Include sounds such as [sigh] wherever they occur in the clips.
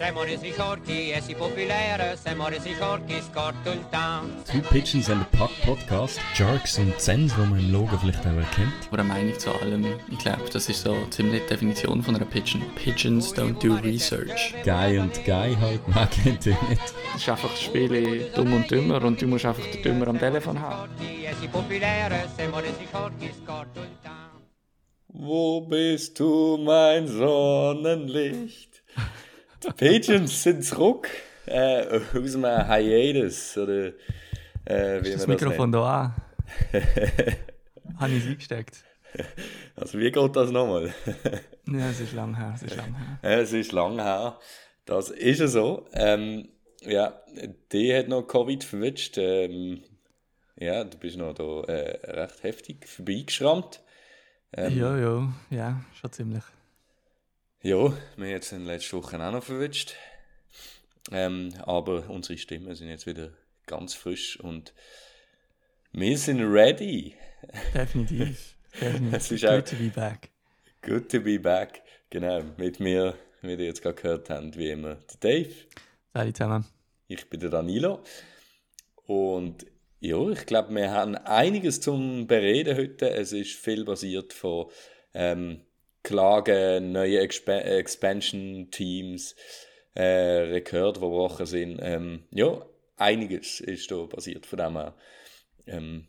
Siamo resi corti e si popolare, siamo resi corti, scorto il town. Two Pigeons and a Puck Podcast. Jerks und Zens, die man im Logo vielleicht auch erkennt. Aber eine Meinung zu allem, ich glaube, das ist so ziemlich die Definition von einer Pigeon. Pigeons don't do research. Guy und Guy halt, man kennt ihn nicht. Das ist einfach das Spiel dumm und dümmer und du musst einfach den Dümmer am Telefon haben. Corti e si popolare, siamo resi corti, scorto il town. Wo bist du, mein Sonnenlicht? Die Pigeons sind zurück äh, aus einem Hiatus, oder äh, wie Ist das Mikrofon nennt. da an? [laughs] Habe ich es eingesteckt? Also wie geht das nochmal? [laughs] Ja, es ist lang her, es ist lang her. Es ist lang her. Das ist ja so. Ähm, ja, die hat noch Covid verwitscht. Ähm, ja, du bist noch da äh, recht heftig vorbeigeschrammt. Ähm, Ja, ja, ja, schon ziemlich. Ja, wir haben jetzt in den letzten Wochen auch noch verwitscht. Ähm, aber unsere Stimmen sind jetzt wieder ganz frisch und wir sind ready. Definitiv. [laughs] Es ist Good to be back. Good to be back. Genau, mit mir, wie ihr jetzt gerade gehört habt, wie immer, der Dave. Salut zusammen. Ich bin der Danilo. Und ja, ich glaube, wir haben einiges zum Bereden heute. Es ist viel basiert von ähm, Klagen, neue Expa Expansion-Teams, äh, Rekorde, die gebrochen sind. Ähm, ja, einiges ist da basiert. Von dem her, ähm,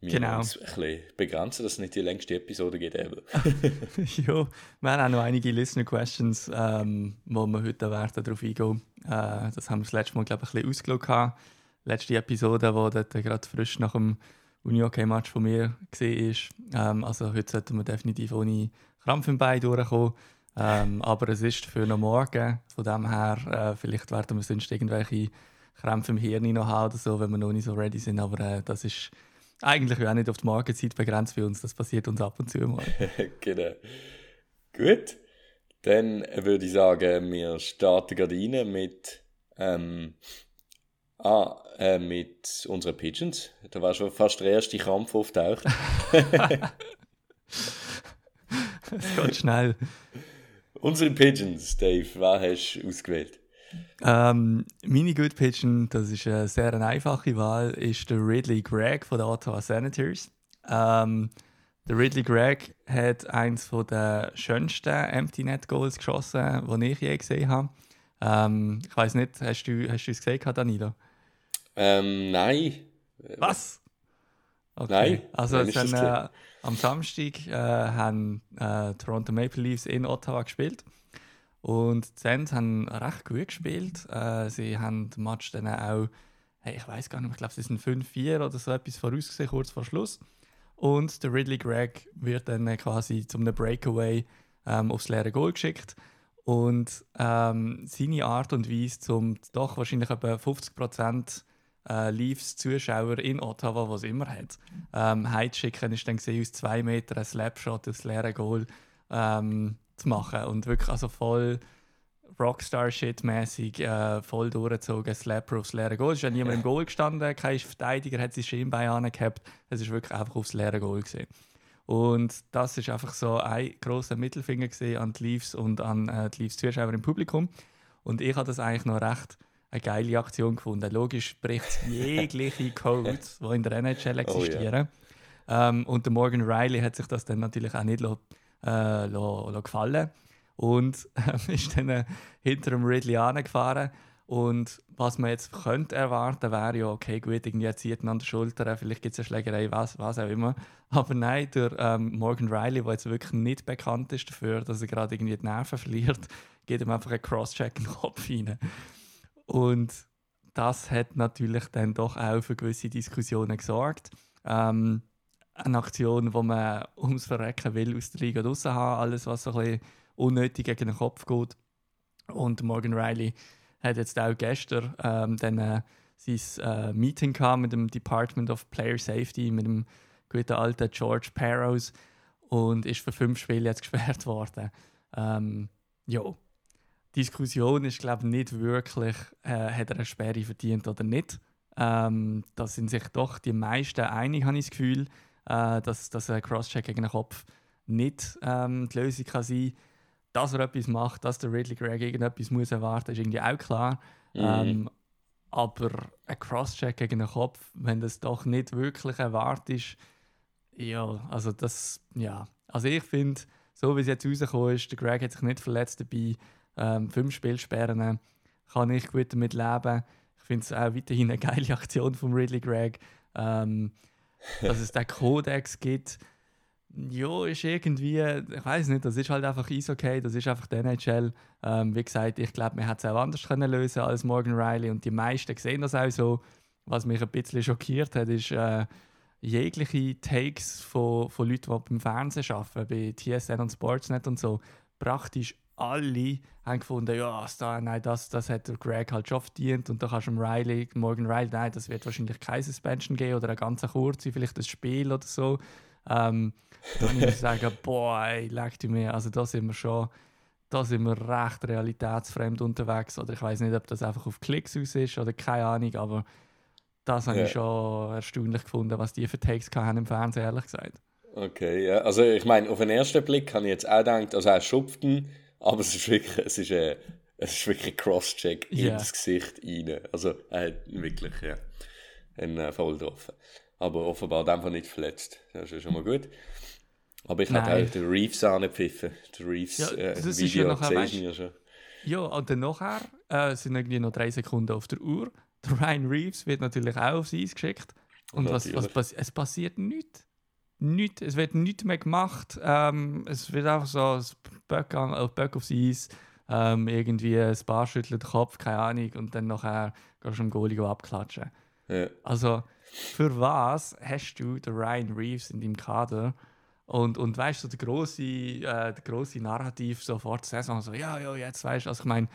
wir Genau. uns ein bisschen begrenzen, dass es nicht die längste Episode gibt. ever. [laughs] ja, wir haben auch noch einige Listener-Questions, ähm, wo wir heute werden darauf eingehen. Äh, das haben wir das letzte Mal, glaube ich, ein bisschen ausgeschaut. Letzte Episode, wo dort gerade frisch nach dem Uni-OK-Match von mir war. Ähm, also heute sollten wir definitiv ohne Krampf im Bein durchkommen. Ähm, aber es ist für noch morgen. Von dem her, äh, vielleicht werden wir sonst irgendwelche Krämpfe im Hirn noch haben oder so, wenn wir noch nicht so ready sind. Aber äh, das ist eigentlich auch nicht auf die Morgenzeit begrenzt für uns. Das passiert uns ab und zu mal. [laughs] genau. Gut. Dann würde ich sagen, wir starten gerade rein mit, ähm, ah, äh, mit unseren Pigeons. Da war schon fast der erste Krampf auftaucht. [laughs] [laughs] Es geht schnell. Unsere Pigeons, Dave, wer hast du ausgewählt? Ähm, meine Good Pigeon, das ist eine sehr eine einfache Wahl, ist der Ridley Gregg von den Ottawa Senators. Ähm, der Ridley Gregg hat eines der schönsten Empty Net Goals geschossen, die ich je gesehen habe. Ähm, ich weiß nicht, hast du, hast du es gesehen, Danilo? Ähm, nein. Was? Okay. Nein, Also es ist äh, am Samstag äh, haben äh, Toronto Maple Leafs in Ottawa gespielt. Und die Sens haben recht gut gespielt. Äh, sie haben den Match dann auch, hey, ich weiß gar nicht, ich glaube, sie sind 5-4 oder so etwas vorausgesehen, kurz vor Schluss. Und der Ridley Gregg wird dann quasi zum Breakaway ähm, aufs leere Goal geschickt. Und ähm, seine Art und Weise, zum doch wahrscheinlich etwa 50% äh, Leafs-Zuschauer in Ottawa, was immer hat, ähm, heimzuschicken, ist dann gesehen, aus zwei Metern einen Slapshot aufs leere Goal ähm, zu machen. Und wirklich also voll Rockstar-Shit-mäßig äh, voll durchgezogen, Slapper aufs leere Goal. Es ist ja niemand im Goal gestanden, kein Verteidiger hat sein Schienbein angehabt. Es ist wirklich einfach aufs leere Goal gesehen. Und das ist einfach so ein großer Mittelfinger an die Leafs und an äh, die Leafs-Zuschauer im Publikum. Und ich habe das eigentlich noch recht eine geile Aktion gefunden. Logisch spricht es [laughs] jegliche Codes, die in der NHL existieren. ähm, und der Morgan Riley hat sich das dann natürlich auch nicht lo, äh, lo, lo gefallen und ähm, [laughs] ist dann äh, hinter dem Ridley angefahren. Und was man jetzt könnte erwarten, wäre ja, okay, gut, irgendwie zieht ihn an der Schulter, vielleicht gibt es eine Schlägerei, was, was auch immer. Aber nein, der ähm, Morgan Riley, der jetzt wirklich nicht bekannt ist dafür, dass er gerade irgendwie die Nerven verliert, [laughs] geht ihm einfach einen Crosscheck in den Kopf rein. Und das hat natürlich dann doch auch für gewisse Diskussionen gesorgt. Ähm, eine Aktion, wo man ums Verrecken will, aus der Liga raus haben, alles, was so ein bisschen unnötig gegen den Kopf geht. Und Morgan Riley hat jetzt auch gestern ähm, dann, äh, sein äh, Meeting gehabt mit dem Department of Player Safety, mit dem guten alten George Parrows und ist für fünf Spiele jetzt [laughs] gesperrt worden. Ähm, ja, Diskussion ist, glaube ich, nicht wirklich, äh, hat er eine Sperre verdient oder nicht. Ähm, da sind sich doch die meisten einig, habe ich das Gefühl, äh, dass, dass ein Crosscheck gegen den Kopf nicht ähm, die Lösung kann sein dass er etwas macht, dass der Ridley Gregg irgendetwas muss erwarten, ist irgendwie auch klar. Mhm. Ähm, aber ein Crosscheck gegen den Kopf, wenn das doch nicht wirklich erwartet ja, also das, ja. Also ich finde, so wie es jetzt rausgekommen ist, der Greg hat sich nicht verletzt dabei, ähm, fünf Spielsperren, kann ich gut damit leben. Ich finde es auch weiterhin eine geile Aktion von Ridley Gregg. Ähm, dass es den Kodex gibt, ja, ist irgendwie, ich weiß nicht, das ist halt einfach okay, das ist einfach der NHL. Ähm, wie gesagt, ich glaube, man hätte es auch anders können lösen als Morgan Riley und die meisten sehen das auch so. Was mich ein bisschen schockiert hat, ist äh, jegliche Takes von, von Leuten, die beim Fernsehen arbeiten, bei TSN und Sportsnet und so, praktisch alle haben gefunden, ja, da, nein, das, das hat der Greg halt schon verdient und da kannst du Riley, Morgan Riley, nein, das wird wahrscheinlich keine Suspension geben oder eine ganz kurze, vielleicht ein Spiel oder so. Ähm, dann muss ich sagen, [laughs] boah, ey, leg dich mir, also da sind wir schon, da sind wir recht realitätsfremd unterwegs oder ich weiß nicht, ob das einfach auf Klicks aus ist oder keine Ahnung, aber das habe Ja. ich schon erstaunlich gefunden, was die für Takes haben im Fernsehen, ehrlich gesagt. Okay, ja. Also ich meine, auf den ersten Blick habe ich jetzt auch gedacht, also er schupft ihn, aber es ist wirklich, es ist ein, es ist wirklich ein Cross-Check Ja. ins Gesicht rein. Also er hat wirklich, ja, einen äh, voll getroffen. Aber offenbar einfach nicht verletzt. Das ist schon mal gut. Aber ich Nein. auch den Reeves angepfiffen. Der Reeves Ja, äh, das ist Video ja nachher, du ja schon. Ja, und dann nachher äh, sind irgendwie noch drei Sekunden auf der Uhr. Der Ryan Reeves wird natürlich auch aufs Eis geschickt. Und was, was Natürlich. passi es passiert nichts. Nichts. Es wird nichts mehr gemacht. Ähm, es wird einfach so ein Böck, aufs Eis, ähm, irgendwie ein paar schüttelt den Kopf, keine Ahnung, und dann nachher gehst du dem Goalie abklatschen. Ja. Also, für was hast du den Ryan Reeves in deinem Kader? Und, und weißt du, der große, äh, der große Narrativ so vor der Saison, so, ja, ja, jetzt weißt du, also ich meine,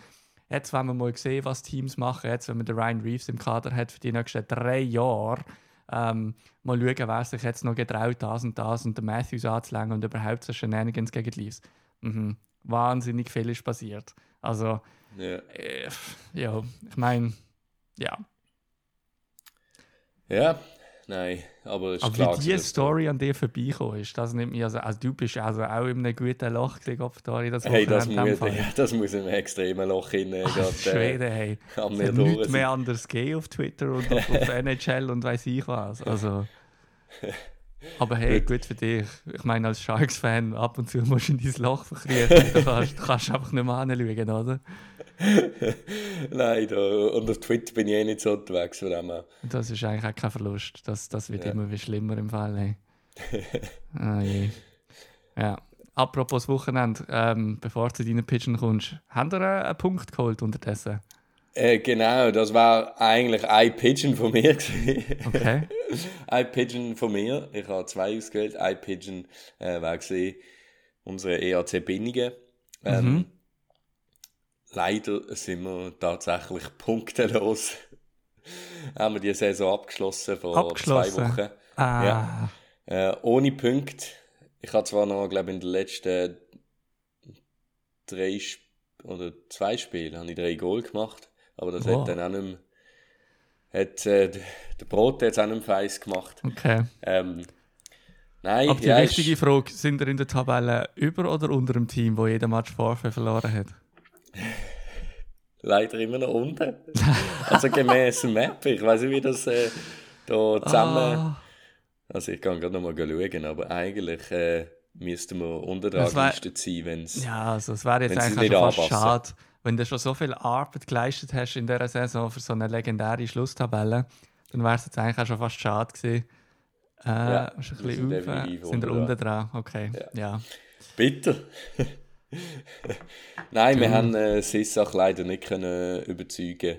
jetzt, wenn wir mal sehen, was Teams machen, jetzt, wenn man den Ryan Reeves im Kader hat für die nächsten drei Jahre, ähm, mal schauen, wer sich jetzt noch getraut, das und das und den Matthews anzulängen und überhaupt so Shenanigans gegen die Leafs. Mhm. Wahnsinnig viel ist passiert. Also, Ja. äh, ja, ich meine, ja. ja, nein, aber es ist Aber klar. wie die Story an dir vorbeigekommen ist, das nimmt mich also, also du bist also auch in einem guten Loch gesehen, Kopfdori, das Hey, das muss, ja, [laughs] das muss in einem extremen Loch hinein. Fall. Schwede, hey. am Es nichts mehr anders gegeben auf Twitter und auf, auf [laughs] NHL und weiß ich was. Also, [laughs] aber hey, gut für dich. Ich meine, als Sharks-Fan ab und zu musst du in dein Loch verkriechen. Du kannst, du kannst einfach nicht mehr anschauen, oder? [laughs] Nein, da, und auf Twitter bin ich eh nicht so unterwegs von dem her. Und das ist eigentlich auch kein Verlust. Das, das wird Ja. immer wie schlimmer im Fall. Hey. [laughs] ah, je. Ja. Apropos Wochenende, ähm, bevor du zu deinen Pitchen kommst, ihr äh, einen Punkt geholt unterdessen? Äh, genau, das war eigentlich ein Pigeon von mir. gewesen. Okay. [laughs] ein Pigeon von mir. Ich habe zwei ausgewählt. Ein Pigeon äh, war gesehen, unsere EAC Binningen. Ähm, Mhm. Leider sind wir tatsächlich punktelos. [laughs] haben wir die Saison abgeschlossen vor Abgeschlossen? zwei Wochen. Ah, Ja. Äh, ohne Punkte. Ich habe zwar noch, glaube in den letzten drei Sp oder zwei Spielen habe ich drei Goal gemacht, aber das Wow. hat dann auch nicht mehr, hat, äh, der Brot hat es auch nicht mehr feiss gemacht. okay. Ähm, nein, Aber die ja, wichtige ist, Frage, sind ihr in der Tabelle über oder unter dem Team, wo jeder Match Vorfall verloren hat? leider immer noch unten. [laughs] also gemäß Map. Ich weiß nicht, wie das äh, da zusammen. Ah, Also ich kann gerade noch mal schauen, aber eigentlich äh, müssten wir unter der Liste ziehen, wenn es. ja, also es wäre jetzt eigentlich fast anpassen. schade, wenn du schon so viel Arbeit geleistet hast in dieser Saison für so eine legendäre Schlusstabelle, dann wäre es jetzt eigentlich auch schon fast schade gewesen. Äh, Ja, ist ein bisschen sind auf, sind unten unten dran. Okay, ja. Bitter. [laughs] Nein, wir haben äh, Sissach leider nicht können überzeugen.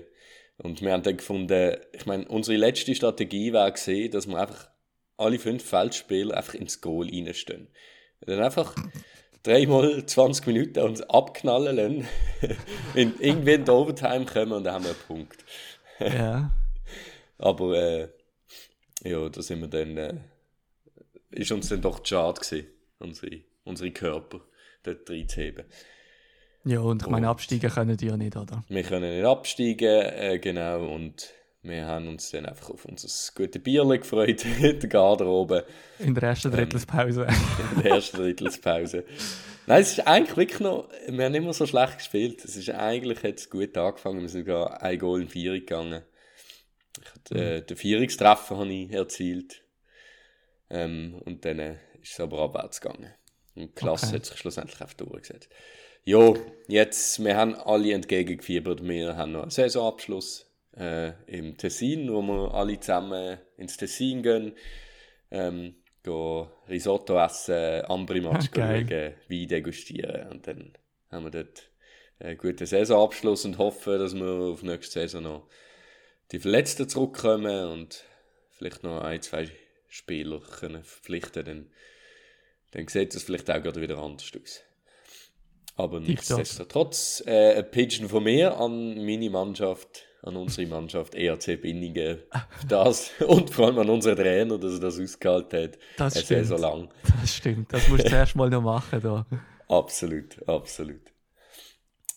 Und wir haben dann gefunden, ich meine, unsere letzte Strategie war gesehen, dass wir einfach alle fünf Feldspieler einfach ins Goal reinstehen. Dann einfach dreimal 20 Minuten uns abknallen lassen, [laughs] in, irgendwie in die Overtime kommen und dann haben wir einen Punkt. ja. [laughs] Aber äh, ja, da sind wir dann, äh, ist uns dann doch schade gewesen, unsere, unsere Körper dort reinzuheben. Ja, und ich meine, Und- absteigen können die ja nicht, oder? Wir können nicht absteigen, äh, genau, und wir haben uns dann einfach auf unser gutes Bierchen gefreut, [laughs] in der Garderobe, In der ersten Ähm, Drittelspause. in der ersten Drittelspause. Nein, es ist eigentlich wirklich noch, wir haben immer so schlecht gespielt. Es ist eigentlich jetzt gut angefangen. Wir sind gerade ein Goal in Vier gegangen. Ich hatte, äh, den Vierungstreffer habe ich erzielt. Ähm, und dann äh, ist es aber abwärts gegangen. Und die Klasse Okay. hat sich schlussendlich auf durchgesetzt. Ja, jetzt, wir haben alle entgegengefiebert. Wir haben noch einen Saisonabschluss äh, im Tessin, wo wir alle zusammen ins Tessin gehen. Ähm, gehen Risotto essen, Ambri-Match [laughs] Geil. schauen, Wein degustieren. Und dann haben wir dort einen guten Saisonabschluss und hoffen, dass wir auf nächste Saison noch die Verletzten zurückkommen und vielleicht noch ein, zwei Spieler können verpflichten dann, dann sieht es vielleicht auch gerade wieder anders aus. Aber nichtsdestotrotz, äh, ein Pigeon von mir an meine Mannschaft, an unsere Mannschaft ERC Binningen. Das [laughs] und vor allem an unseren Trainer, dass er das ausgehalten hat. Das stimmt. Saison lang. Das stimmt. Das musst du [laughs] zuerst mal noch machen. Da. Absolut, absolut.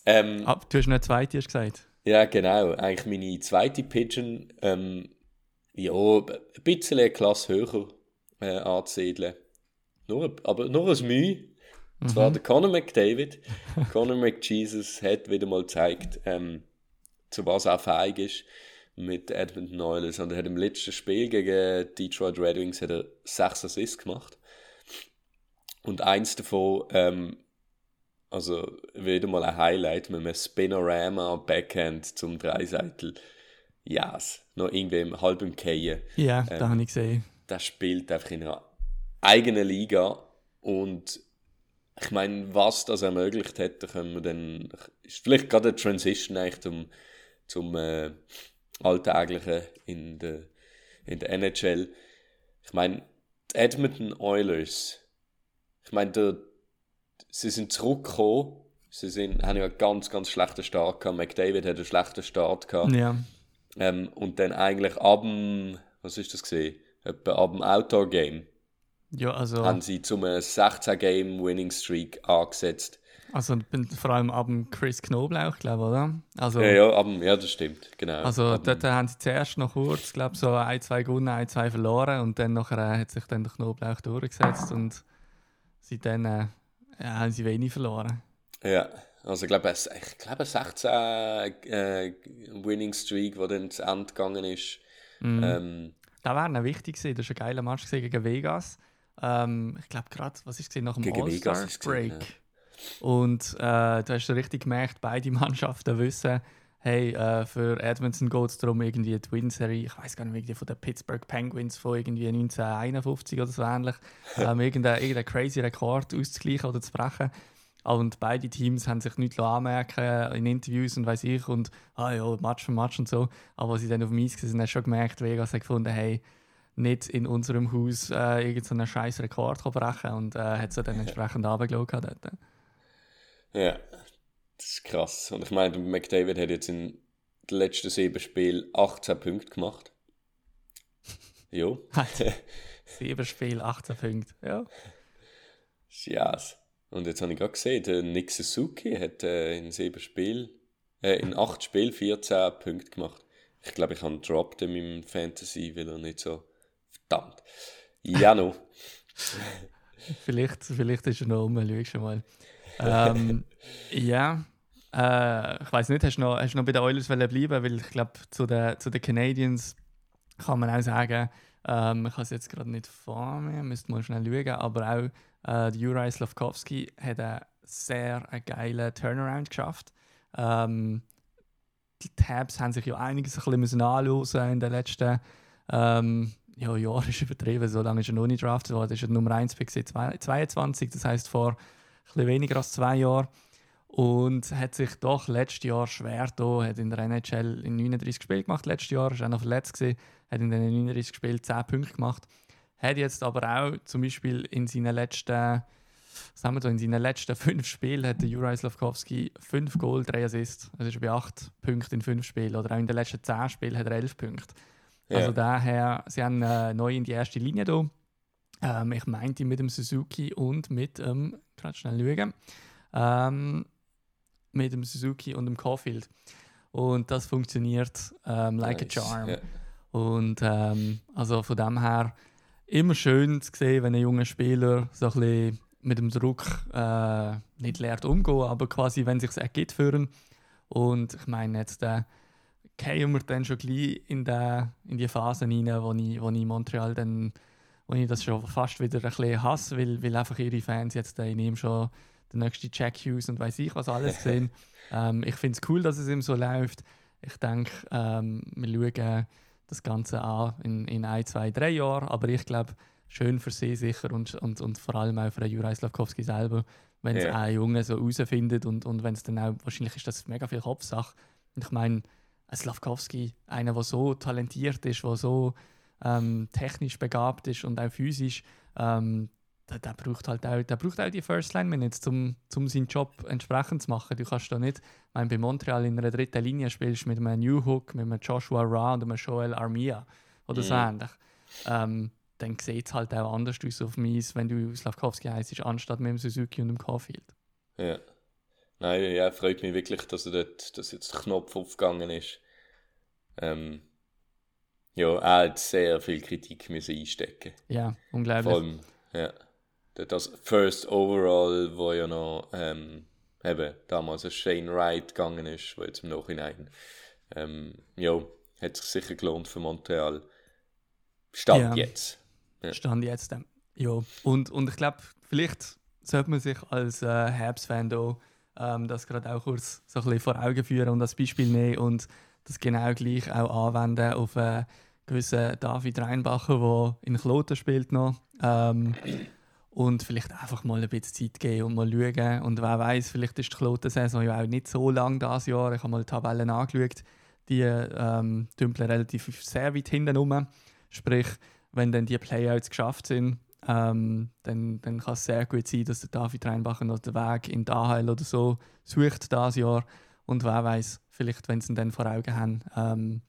Ähm, Ah, du hast noch eine zweite hast gesagt. Ja, genau. Eigentlich meine zweite Pigeon, ähm, ja, ein bisschen eine Klasse höher äh, anzusiedeln. Nur, aber nur ein Mühe. Und Mhm. zwar der Conor McDavid. Conor McJesus hat wieder mal gezeigt, ähm, zu was er fähig ist mit Edmonton Oilers. Und er hat im letzten Spiel gegen Detroit Red Wings hat er sechs Assists gemacht. Und eins davon, ähm, also wieder mal ein Highlight mit einem Spinorama Backhand zum Dreiseitel. Yes, noch irgendwie im halb im Keien. Ja, Ähm, da habe ich gesehen. Der spielt einfach in einer eigenen Liga und ich meine, was das ermöglicht hätte, können wir dann, ist vielleicht gerade eine Transition eigentlich zum, zum äh, Alltäglichen in der, in der NHL. Ich meine, die Edmonton Oilers, ich meine, der, sie sind zurückgekommen, sie sind, haben ja einen ganz, ganz schlechten Start gehabt, McDavid hat einen schlechten Start gehabt. Ja. Ähm, und dann eigentlich ab dem, was ist das gesehen? Etwa ab dem Outdoor-Game ja, also, haben sie zum 16-Game-Winning-Streak angesetzt. Also bin vor allem ab dem Chris Knoblauch, glaube ich, oder? Also, Ja, ja, ab dem, ja, das stimmt, genau. also ab dort haben sie zuerst noch kurz, glaube so ein, zwei gewonnen, ein, zwei verloren und dann nachher äh, hat sich dann der Knoblauch durchgesetzt und seitdem äh, haben sie wenig verloren. ja, also ich glaube, es- ich glaube 16 äh, Winning-Streak, der dann zu Ende gegangen ist. Mhm. Ähm, Das wäre noch wichtig gewesen. Das war ein geiler Match gegen Vegas. Ähm, ich glaube gerade, was ist nach dem Gegen Und äh, du hast so richtig gemerkt, beide [laughs] Mannschaften wissen, hey, äh, für Edmonton geht es darum, irgendwie die Win-Serie, ich weiß gar nicht, irgendwie von den Pittsburgh Penguins von irgendwie 1951 oder so ähnlich, [laughs] ähm, irgendeinen irgendeinen crazy Rekord auszugleichen oder zu brechen. Und beide Teams haben sich nicht anmerken in Interviews und weiß ich und ah ja, Match für Match und so. Aber als sie dann auf dem Eis waren, hast du schon gemerkt, Vegas hat gefunden, hey, nicht in unserem Haus äh, irgendeinen scheiß Rekord brechen und äh, hat sie dann entsprechend runtergeschaut dort. Ja, das ist krass. Und ich meine, McDavid hat jetzt in den letzten sieben Spielen 18 Punkte gemacht. [laughs] Jo. [laughs] Sieben Spiele, 18 Punkte. Ja. Yes. Und jetzt habe ich gerade gesehen, der Nick Suzuki hat äh, in sieben Spielen, äh, in acht Spielen 14 Punkte gemacht. Ich glaube, ich habe ihn dropped in meinem Fantasy, weil er nicht so. Verdammt. Ja, no. [laughs] Vielleicht, vielleicht ist er noch um, schau schon mal. Ähm, ja, äh, ich weiß nicht, hast du noch, hast du noch bei den Oilers bleiben? Weil ich glaube, zu den, zu den Canadiens kann man auch sagen, ähm, ich habe es jetzt gerade nicht vor mir, müsste mal schnell schauen, aber auch äh, Juraj Slavkovski hat einen sehr einen geilen Turnaround geschafft. Ähm, die Tabs haben sich ja einiges ein bisschen müssen in den letzten ähm, ja, Jahren ist übertrieben, so lange ist er noch nicht drafted worden, ist er Nummer 1 Pick seit zwei- 22, das heißt vor bisschen weniger als zwei Jahren und hat sich doch letztes Jahr schwer da, hat in der NHL in 39 Spielen gemacht, letztes Jahr ist auch noch verletzt gewesen, hat in den 39 Spielen 10 Punkte gemacht, hat jetzt aber auch zum Beispiel in seinen letzten was haben wir da? In seinen letzten fünf Spielen hat der Juraj Slavkovski 5 Goal, 3 Assists. Das ist bei 8 Punkten in 5 Spielen. Oder auch in den letzten 10 Spielen hat er 11 Punkte. Ja. Also daher, sie haben äh, neu in die erste Linie da. Ähm, ich meinte mit dem Suzuki und mit dem, gerade schnell schauen, ähm, mit dem Suzuki und dem Caulfield. Und das funktioniert ähm, like Nice. a charm. Ja. Und ähm, also von dem her immer schön zu sehen, wenn ein junger Spieler so ein bisschen mit dem Druck äh, nicht lernt umgehen, aber quasi, wenn sich ergibt führen. Und ich meine, jetzt äh, gehen wir dann schon gleich in, der, in die Phase rein, wo ich, wo ich Montreal dann, wo ich das schon fast wieder ein bisschen hasse, weil, weil einfach ihre Fans jetzt in ihm schon der nächste Jack Hughes und weiß ich was alles [laughs] sehen. ähm, ich finde es cool, dass es ihm so läuft. Ich denke, ähm, wir schauen das Ganze an in, in ein, zwei, drei Jahren, aber ich glaube, schön für sie sicher und, und, und vor allem auch für Juraj Slavkovski selber, wenn es yeah. ein Junge so herausfindet und, und wenn es dann auch, wahrscheinlich ist das mega viel Kopfsache. Und ich meine, Slavkovski, einer, der so talentiert ist, der so ähm, technisch begabt ist und auch physisch, ähm, der, der, braucht halt auch, der braucht auch die First Line Minutes, um, um seinen Job entsprechend zu machen. Du kannst da nicht, wenn bei Montreal in einer dritten Linie spielst mit einem New Hook, mit einem Joshua Ra und einem Joel Armia oder so mhm. ähnlich. Ähm, dann sieht es halt auch anders aus auf dem Eis, wenn du Slavkovski heisst, anstatt mit dem Suzuki und dem Caulfield. Ja. Nein, ja, freut mich wirklich, dass, er dort, dass jetzt der Knopf aufgegangen ist. Ähm, ja, er hat sehr viel Kritik müssen einstecken. Ja, unglaublich. Vor allem, ja, das First Overall, wo ja noch ähm, eben, damals ein Shane Wright gegangen ist, wo jetzt im Nachhinein ähm, ja, hat sich sicher gelohnt für Montreal. Stand ja. jetzt. Ja. Stand jetzt. Ähm, ja. Und, und ich glaube, vielleicht sollte man sich als äh, Herbst-Fan da ähm, das gerade auch kurz so ein bisschen vor Augen führen und das Beispiel nehmen und das genau gleich auch anwenden auf einen gewissen David Reinbacher, der in Kloten spielt noch. Ähm, und vielleicht einfach mal ein bisschen Zeit geben und mal schauen. Und wer weiß, vielleicht ist die Kloten-Saison ja auch nicht so lang dieses Jahr. Ich habe mal die Tabellen angeschaut. Die ähm, dümpeln relativ sehr weit hinten rum. Sprich, wenn dann die Playouts geschafft sind, ähm, dann, dann kann es sehr gut sein, dass der David Reinbacher noch den Weg in die AHL oder so sucht dieses Jahr. Und wer weiß, vielleicht, wenn sie ihn dann vor Augen haben. Ähm,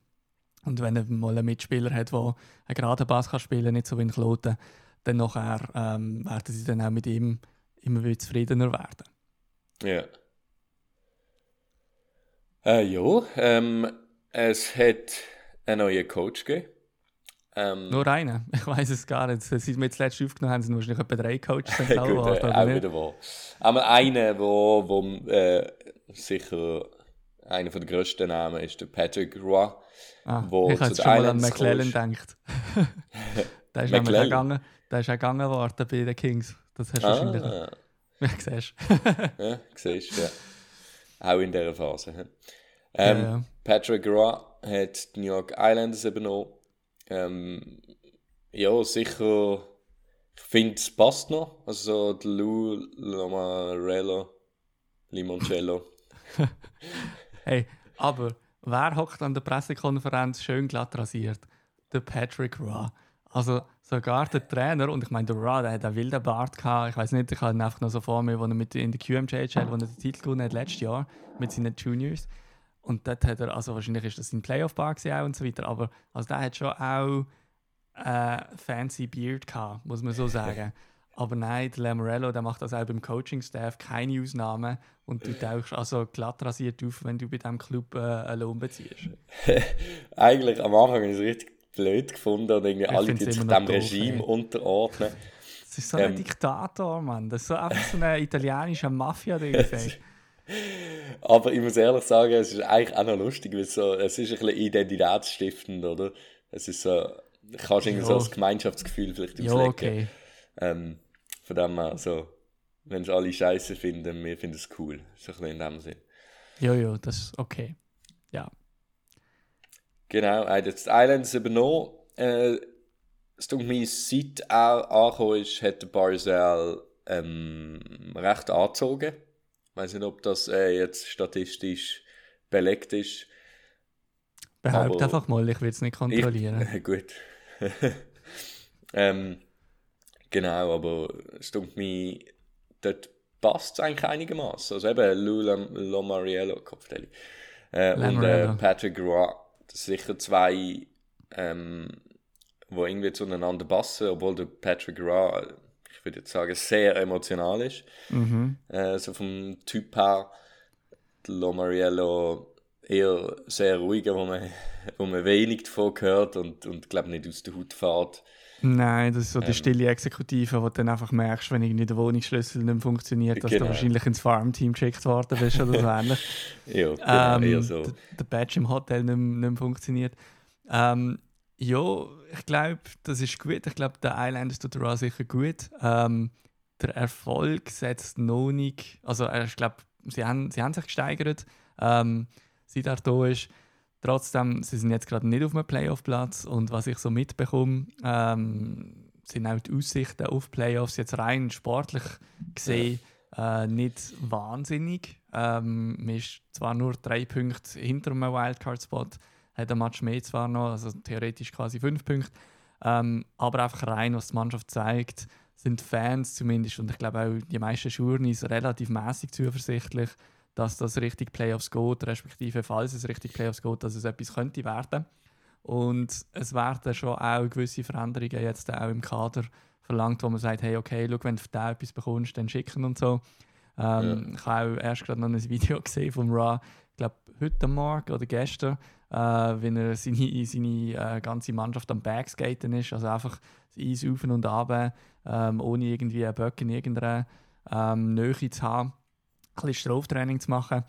und wenn er mal einen Mitspieler hat, der einen geraden Bass kann spielen kann, nicht so wie ein Kloten, dann nachher ähm, werden sie dann auch mit ihm immer wieder zufriedener werden. Ja. Äh, ja, ähm, es hat einen neuen Coach gegeben. Ähm, Nur einen? [laughs] Ich weiß es gar nicht. Seit wir jetzt letztes aufgenommen haben, sind wahrscheinlich etwa drei Coaches [laughs] Gut, äh, auch nicht? wieder wahr. Aber einer, wo, wo äh, sicher einer der grössten Namen ist, der Patrick Roy. Ah, wo ich habe schon mal an McClellan gedacht. [laughs] der ist nämlich gegangen, der ist auch gegangen worden bei den Kings. Das hast du ah. wahrscheinlich. Ja, siehst [laughs] Ja, siehst ja. Auch in dieser Phase. Ähm, ja, ja. Patrick Roy hat die New York Islanders übernommen ähm, ja, sicher. Ich finde, es passt noch. Also, Lou Lamarello, Limoncello. [laughs] hey, aber wer hockt an der Pressekonferenz schön glatt rasiert? Der Patrick Ra. Also sogar der Trainer, und ich meine, der Ra, der hat einen wilden Bart gehabt. Ich weiß nicht, ich habe ihn einfach noch so vor mir, wo er mit in der QMJHL, wo er den Titel gewonnen hat letztes Jahr mit seinen Juniors. Und dort hat er, also wahrscheinlich ist das sein Playoff-Bar auch und so weiter, aber also der hat schon auch äh, fancy Beard gehabt, muss man so sagen. [laughs] aber nein, der Lamorello, der macht das auch beim Coaching-Staff, keine Ausnahme und du tauchst also glatt rasiert auf, wenn du bei diesem Club äh, einen Lohn beziehst. [laughs] Eigentlich am Anfang habe ich es richtig blöd gefunden und irgendwie ich alle die sich dem Regime ey. unterordnen. Das ist so ein ähm, Diktator, Mann. Das ist so einfach so eine italienische Mafia-Ding. [laughs] Aber ich muss ehrlich sagen, es ist eigentlich auch noch lustig, weil so, es ist ein bisschen identitätsstiftend, oder? Es ist so, kannst du so das Gemeinschaftsgefühl vielleicht auslegen. Ja, okay. Ähm, von dem her, so, wenn sie alle Scheiße finden, wir finden es cool. So ein bisschen in dem Sinn. Ja, das ist okay. Ja. Genau, er hat jetzt die Islands übernommen. Äh, es tut mir, seit er angekommen ist, hat der Barzell ähm, recht angezogen. Ich weiß nicht, ob das äh, jetzt statistisch belegt ist. Behaupt einfach mal, ich will es nicht kontrollieren. Ich, [laughs] gut. [laughs] ähm, genau, aber es tut mir, dort passt es eigentlich einigermaßen. Also eben Lula Lomariello, Kopfteilung. Äh, und äh, Patrick Roy, das sind sicher zwei, ähm, die irgendwie zueinander passen, obwohl der Patrick Roy ich würde jetzt sagen, sehr emotional ist. Mhm. Äh, so vom Typ her, Lomariello eher sehr ruhiger, wo man, wo man wenig davon hört und, und glaube nicht aus der Haut fährt. Nein, das ist so die Ähm. stille Exekutive, wo du dann einfach merkst, wenn irgendwie der Wohnungsschlüssel nicht funktioniert, dass Genau. du wahrscheinlich ins Farmteam geschickt worden bist oder so [laughs] ähnlich. Ja, genau, ähm, so. der, Badge im Hotel nicht, nicht funktioniert. Ähm, ja, ich glaube, das ist gut. Ich glaube, der Islanders tut der Raw sicher gut. Ähm, der Erfolg setzt noch nicht. Also, ich glaube, sie haben, sie haben sich gesteigert, ähm, seit er da ist. Trotzdem, sie sind jetzt gerade nicht auf einem Playoff-Platz. Und was ich so mitbekomme, ähm, sind auch die Aussichten auf Playoffs jetzt rein sportlich gesehen äh, nicht wahnsinnig. Ähm, man ist zwar nur drei Punkte hinter einem Wildcard-Spot, hat ein Match mehr zwar noch, also theoretisch quasi fünf Punkte. Ähm, aber einfach rein, was die Mannschaft zeigt, sind Fans zumindest und ich glaube auch die meisten Journeys relativ mäßig zuversichtlich, dass das richtig Playoffs geht, respektive falls es richtig Playoffs geht, dass es etwas könnte werden. Und es werden schon auch gewisse Veränderungen jetzt auch im Kader verlangt, wo man sagt, hey, okay, schau, wenn du da etwas bekommst, dann schicken und so. Ähm, Ich habe auch erst gerade noch ein Video [laughs] gesehen vom Ra, ich glaube heute Morgen oder gestern, äh, wenn er seine, seine äh, ganze Mannschaft am Backskaten ist, also einfach das Eis auf und ab, ähm, ohne irgendwie einen Böck in irgendeiner ähm, Nähe zu haben, bisschen Straftraining zu machen.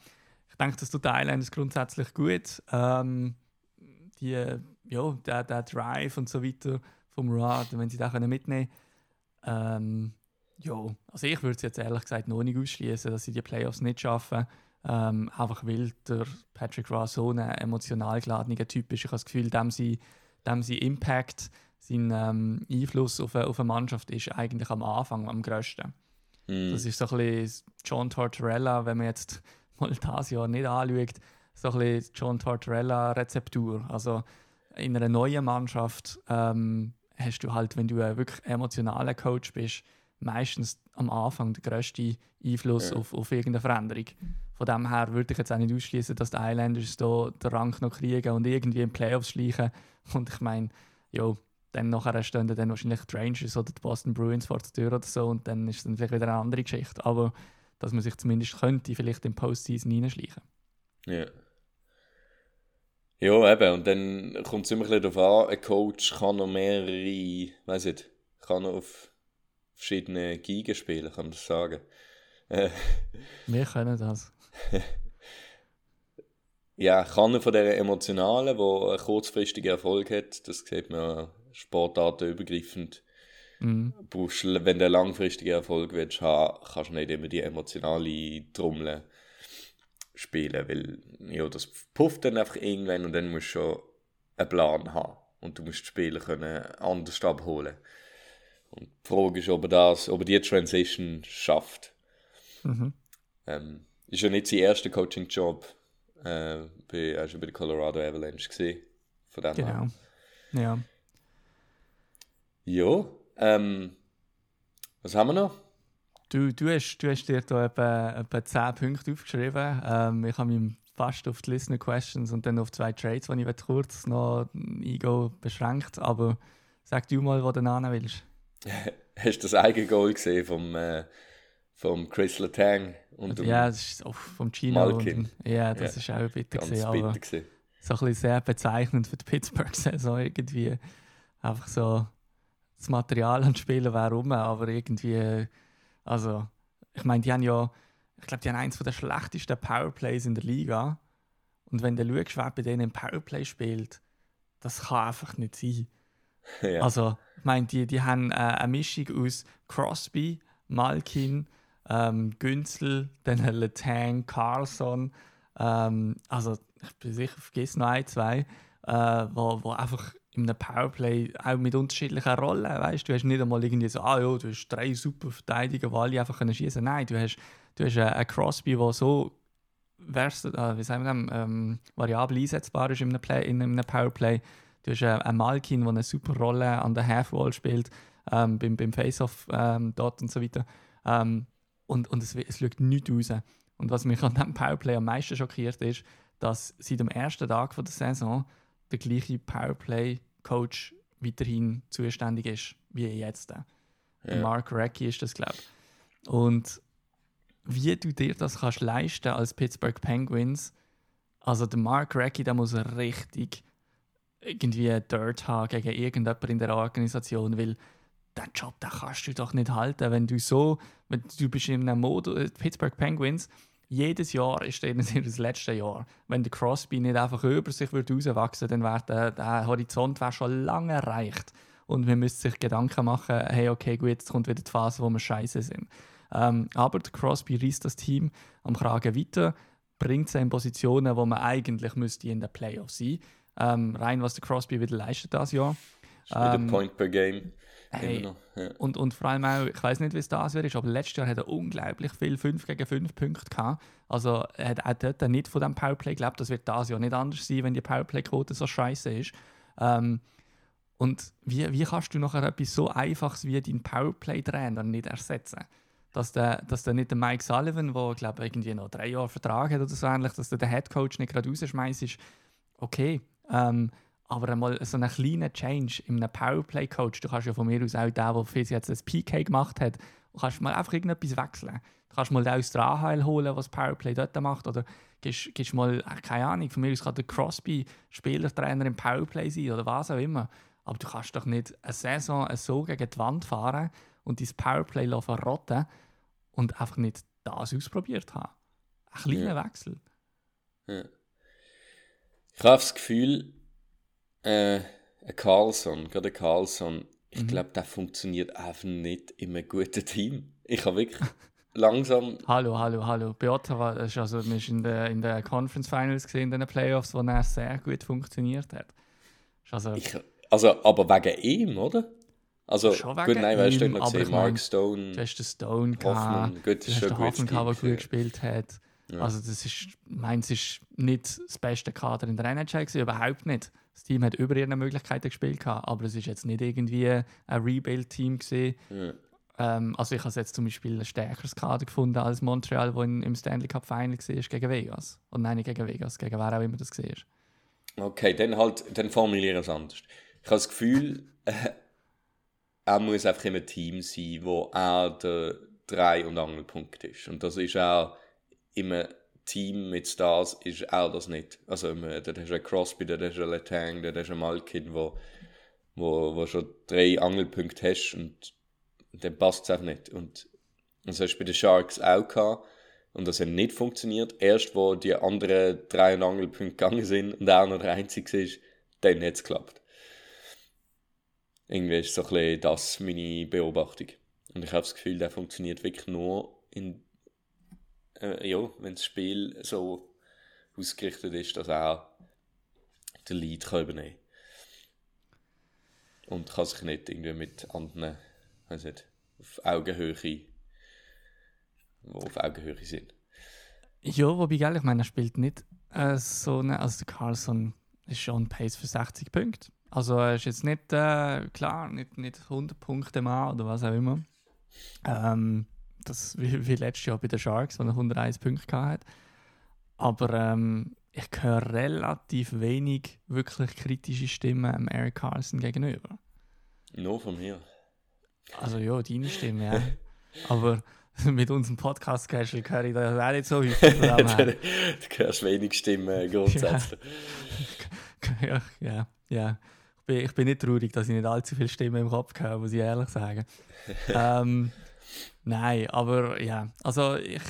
Ich denke, das tut Islanders grundsätzlich gut. Ähm, die, ja, der, der Drive und so weiter vom Rad, wenn sie den mitnehmen können. Ähm, ja, also ich würde es jetzt ehrlich gesagt noch nicht ausschließen, dass sie die Playoffs nicht schaffen. Ähm, einfach weil der Patrick Ross so ein emotional geladener Typ ist. Ich habe das Gefühl, dem sie, dem sie Impact, sein ähm, Einfluss auf eine, auf eine Mannschaft ist eigentlich am Anfang am grössten. Mhm. Das ist so ein bisschen John Tortorella, wenn man jetzt [laughs] mal das Jahr nicht anschaut, so ein bisschen John Tortorella-Rezeptur. Also in einer neuen Mannschaft ähm, hast du halt, wenn du ein wirklich emotionaler Coach bist, meistens am Anfang den grössten Einfluss Ja. auf, auf irgendeine Veränderung. Von dem her würde ich jetzt auch nicht ausschließen, dass die Islanders da den Rang noch kriegen und irgendwie in die Playoffs schleichen. Und ich meine, ja, dann nachher stehen dann wahrscheinlich die Rangers oder die Boston Bruins vor der Tür oder so und dann ist es dann vielleicht wieder eine andere Geschichte. Aber dass man sich zumindest könnte vielleicht im Postseason hineinschleichen. Ja. Ja, eben. Und dann kommt es immer ein bisschen darauf an, ein Coach kann noch mehrere, weiß nicht, kann noch auf verschiedene Gigen spielen, kann man das sagen. Äh, Wir können das. [laughs] ja, kann er von dieser emotionalen, wo einen kurzfristigen Erfolg hat, das sieht man sportartenübergreifend. Mhm. Brauchst, wenn du langfristigen Erfolg willst haben, kannst du nicht immer die emotionale Trommel spielen, weil ja, das pufft dann einfach irgendwann und dann musst du schon einen Plan haben und du musst die Spieler können anders abholen. Und die Frage ist, ob er das, ob er die Transition schafft. Mhm. Ähm, ist ja nicht sein erster Coaching-Job. Äh, bei, er war bei der Colorado Avalanche gesehen. Von dem. Genau. Ja. Ja. Ähm, was haben wir noch? Du, du, hast, du hast dir da etwa, etwa 10 Punkte aufgeschrieben. Ähm, ich habe mich fast auf die Listener Questions und dann auf zwei Trades, die ich kurz noch eingehen beschränkt. Aber sag du mal, wo du hin willst. [laughs] Hast du das eigene Goal gesehen vom, äh, vom Chris Letang und ja, das ist auch vom Gino. Malkin. Und, ja, das Ja, ist auch bitter ganz gewesen, bitter gesehen? so ein bisschen sehr bezeichnend für die Pittsburgh-Saison irgendwie. Einfach so das Material an Spielen wäre rum, aber irgendwie, also ich meine, die haben ja, ich glaube, die haben eins der schlechtesten Powerplays in der Liga. Und wenn du schaust, wer bei denen im Powerplay spielt, das kann einfach nicht sein. [laughs] Ja. Also, ich meine, die, die haben äh, eine Mischung aus Crosby, Malkin, ähm, Günzel, dann [laughs] Letang, Carlson. Ähm, also, ich bin sicher, ich vergesse noch ein, zwei, äh, wo, wo einfach in einem Powerplay auch mit unterschiedlichen Rollen, weißt du, hast nicht einmal irgendwie so, ah ja, du hast drei super Verteidiger, die alle einfach können schießen. Nein, du hast, du hast äh, einen Crosby, der so vers äh, wie sagen wir das, ähm, variabel einsetzbar ist in einem, Play, in einem Powerplay. Du hast äh, einen Malkin, der eine super Rolle an der Half-Wall spielt, ähm, beim, beim Face-Off ähm, dort und so weiter. Ähm, und und es, es schaut nichts raus. Und was mich an diesem Powerplay am meisten schockiert ist, dass seit dem ersten Tag der Saison der gleiche Powerplay-Coach weiterhin zuständig ist wie jetzt. Ja. Mark Recchi ist das, glaube ich. Und wie du dir das kannst leisten als Pittsburgh Penguins, also der Mark Recchi, der muss richtig irgendwie Dirt haben gegen irgendjemanden in der Organisation, weil den Job den kannst du doch nicht halten, wenn du so, wenn du bist in einem Modus, Pittsburgh Penguins, jedes Jahr ist denen [laughs] das letzte Jahr. Wenn der Crosby nicht einfach über sich würde rauswachsen dann wäre der, der Horizont wär schon lange erreicht. Und wir müssen sich Gedanken machen, hey, okay, gut, jetzt kommt wieder die Phase, wo wir scheiße sind. Ähm, aber der Crosby reißt das Team am Kragen weiter, bringt sie in Positionen, wo man eigentlich müsste in den Playoffs sein ähm, rein was der Crosby wieder leistet das Jahr. Ähm, Point per Game. Hey, ja. und, und vor allem auch, ich weiß nicht, wie es das wäre, aber letztes Jahr hat er unglaublich viel 5 gegen 5 Punkte gehabt. Also er hat auch dort nicht von dem Powerplay gelebt. Das wird das Jahr nicht anders sein, wenn die Powerplay-Quote so scheiße ist. Ähm, und wie, wie kannst du nachher etwas so Einfaches wie deinen Powerplay-Trainer nicht ersetzen? Dass der, dass der nicht der Mike Sullivan, der glaube irgendwie noch drei Jahre Vertrag hat oder so ähnlich, dass der den Headcoach nicht gerade rausschmeißt, ist okay. Ähm, aber einmal so einen kleinen Change in einem Powerplay-Coach, du kannst ja von mir aus auch der, der Fizz jetzt das PK gemacht hat, kannst mal einfach irgendetwas wechseln. Du kannst mal den aus der AHL holen, was Powerplay dort macht, oder gibst, gibst mal, keine Ahnung, von mir aus kann der Crosby Spielertrainer im Powerplay sein oder was auch immer. Aber du kannst doch nicht eine Saison so gegen die Wand fahren und dein Powerplay verrotten und einfach nicht das ausprobiert haben. Ein kleiner ja. Wechsel. Ja. Ich habe das Gefühl, äh, ein Carlson, gerade ein Carlson, ich mhm. glaube, der funktioniert einfach nicht in einem guten Team. Ich habe wirklich [laughs] langsam. Hallo, hallo, hallo. Beata ist also, wir in der, in der Conference Finals gesehen, in den Playoffs, wo er sehr gut funktioniert hat. Also, ich, also, aber wegen ihm, oder? Also, Schon wegen gut, nein, weißt du, noch gesehen, Mark Stone. Du hast den Stone Hoffmann, gehabt, gut, du hast den Hoffmann gehabt, der gut gespielt hat. Ja. Also, das ist, meins ist nicht das beste Kader in der NHL gewesen, überhaupt nicht. Das Team hat über ihre Möglichkeiten gespielt, gehabt, aber es ist jetzt nicht irgendwie ein Rebuild-Team gesehen. Ja. Ähm, also ich habe jetzt zum Beispiel ein stärkeres Kader gefunden als Montreal, wo im Stanley Cup Final war gegen Vegas. Und nein, nicht gegen Vegas, gegen wer auch immer das war. Okay, dann halt, dann formuliere ich es anders. Ich habe das Gefühl, äh, er muss einfach in einem Team sein, wo er der Drei- und Angelpunkt ist. Und das ist auch immer Team mit Stars ist auch das nicht. Also, ähm, da hast du einen Crosby, da hast du einen Letang, da hast du einen Malkin, wo, wo, wo schon drei Angelpunkte hast und dann passt es auch nicht. Und, das hast du bei den Sharks auch gehabt. Und das hat nicht funktioniert. Erst, wo die anderen drei Angelpunkte gegangen sind und er noch der Einzige ist, dann hat es geklappt. Irgendwie ist so ein bisschen das meine Beobachtung. Und ich habe das Gefühl, der funktioniert wirklich nur in äh, ja, wenn das Spiel so ausgerichtet ist, dass er den Lead kann übernehmen kann. Und kann sich nicht irgendwie mit anderen, weiß nicht, auf Augenhöhe, die auf Augenhöhe sind. Ja, wobei, gell, ich meine, er spielt nicht äh, so eine, also der Carlson ist schon Pace für 60 Punkte. Also er ist jetzt nicht, äh, klar, nicht, nicht 100 Punkte mehr oder was auch immer. Ähm, das wie, wie letztes Jahr bei den Sharks, wo er 101 Punkte hatte. Aber ähm, ich höre relativ wenig wirklich kritische Stimmen Eric Carlson gegenüber. Nur von mir. Also ja, deine Stimme, ja. Aber [laughs] mit unserem Podcast-Casual höre ich das auch nicht so häufig. [laughs] du hörst wenig Stimmen grundsätzlich. [laughs] Ja, ja, ja. Ich bin, ich bin nicht traurig, dass ich nicht allzu viele Stimmen im Kopf habe, muss ich ehrlich sagen. ähm, Nein, aber ja, also ich,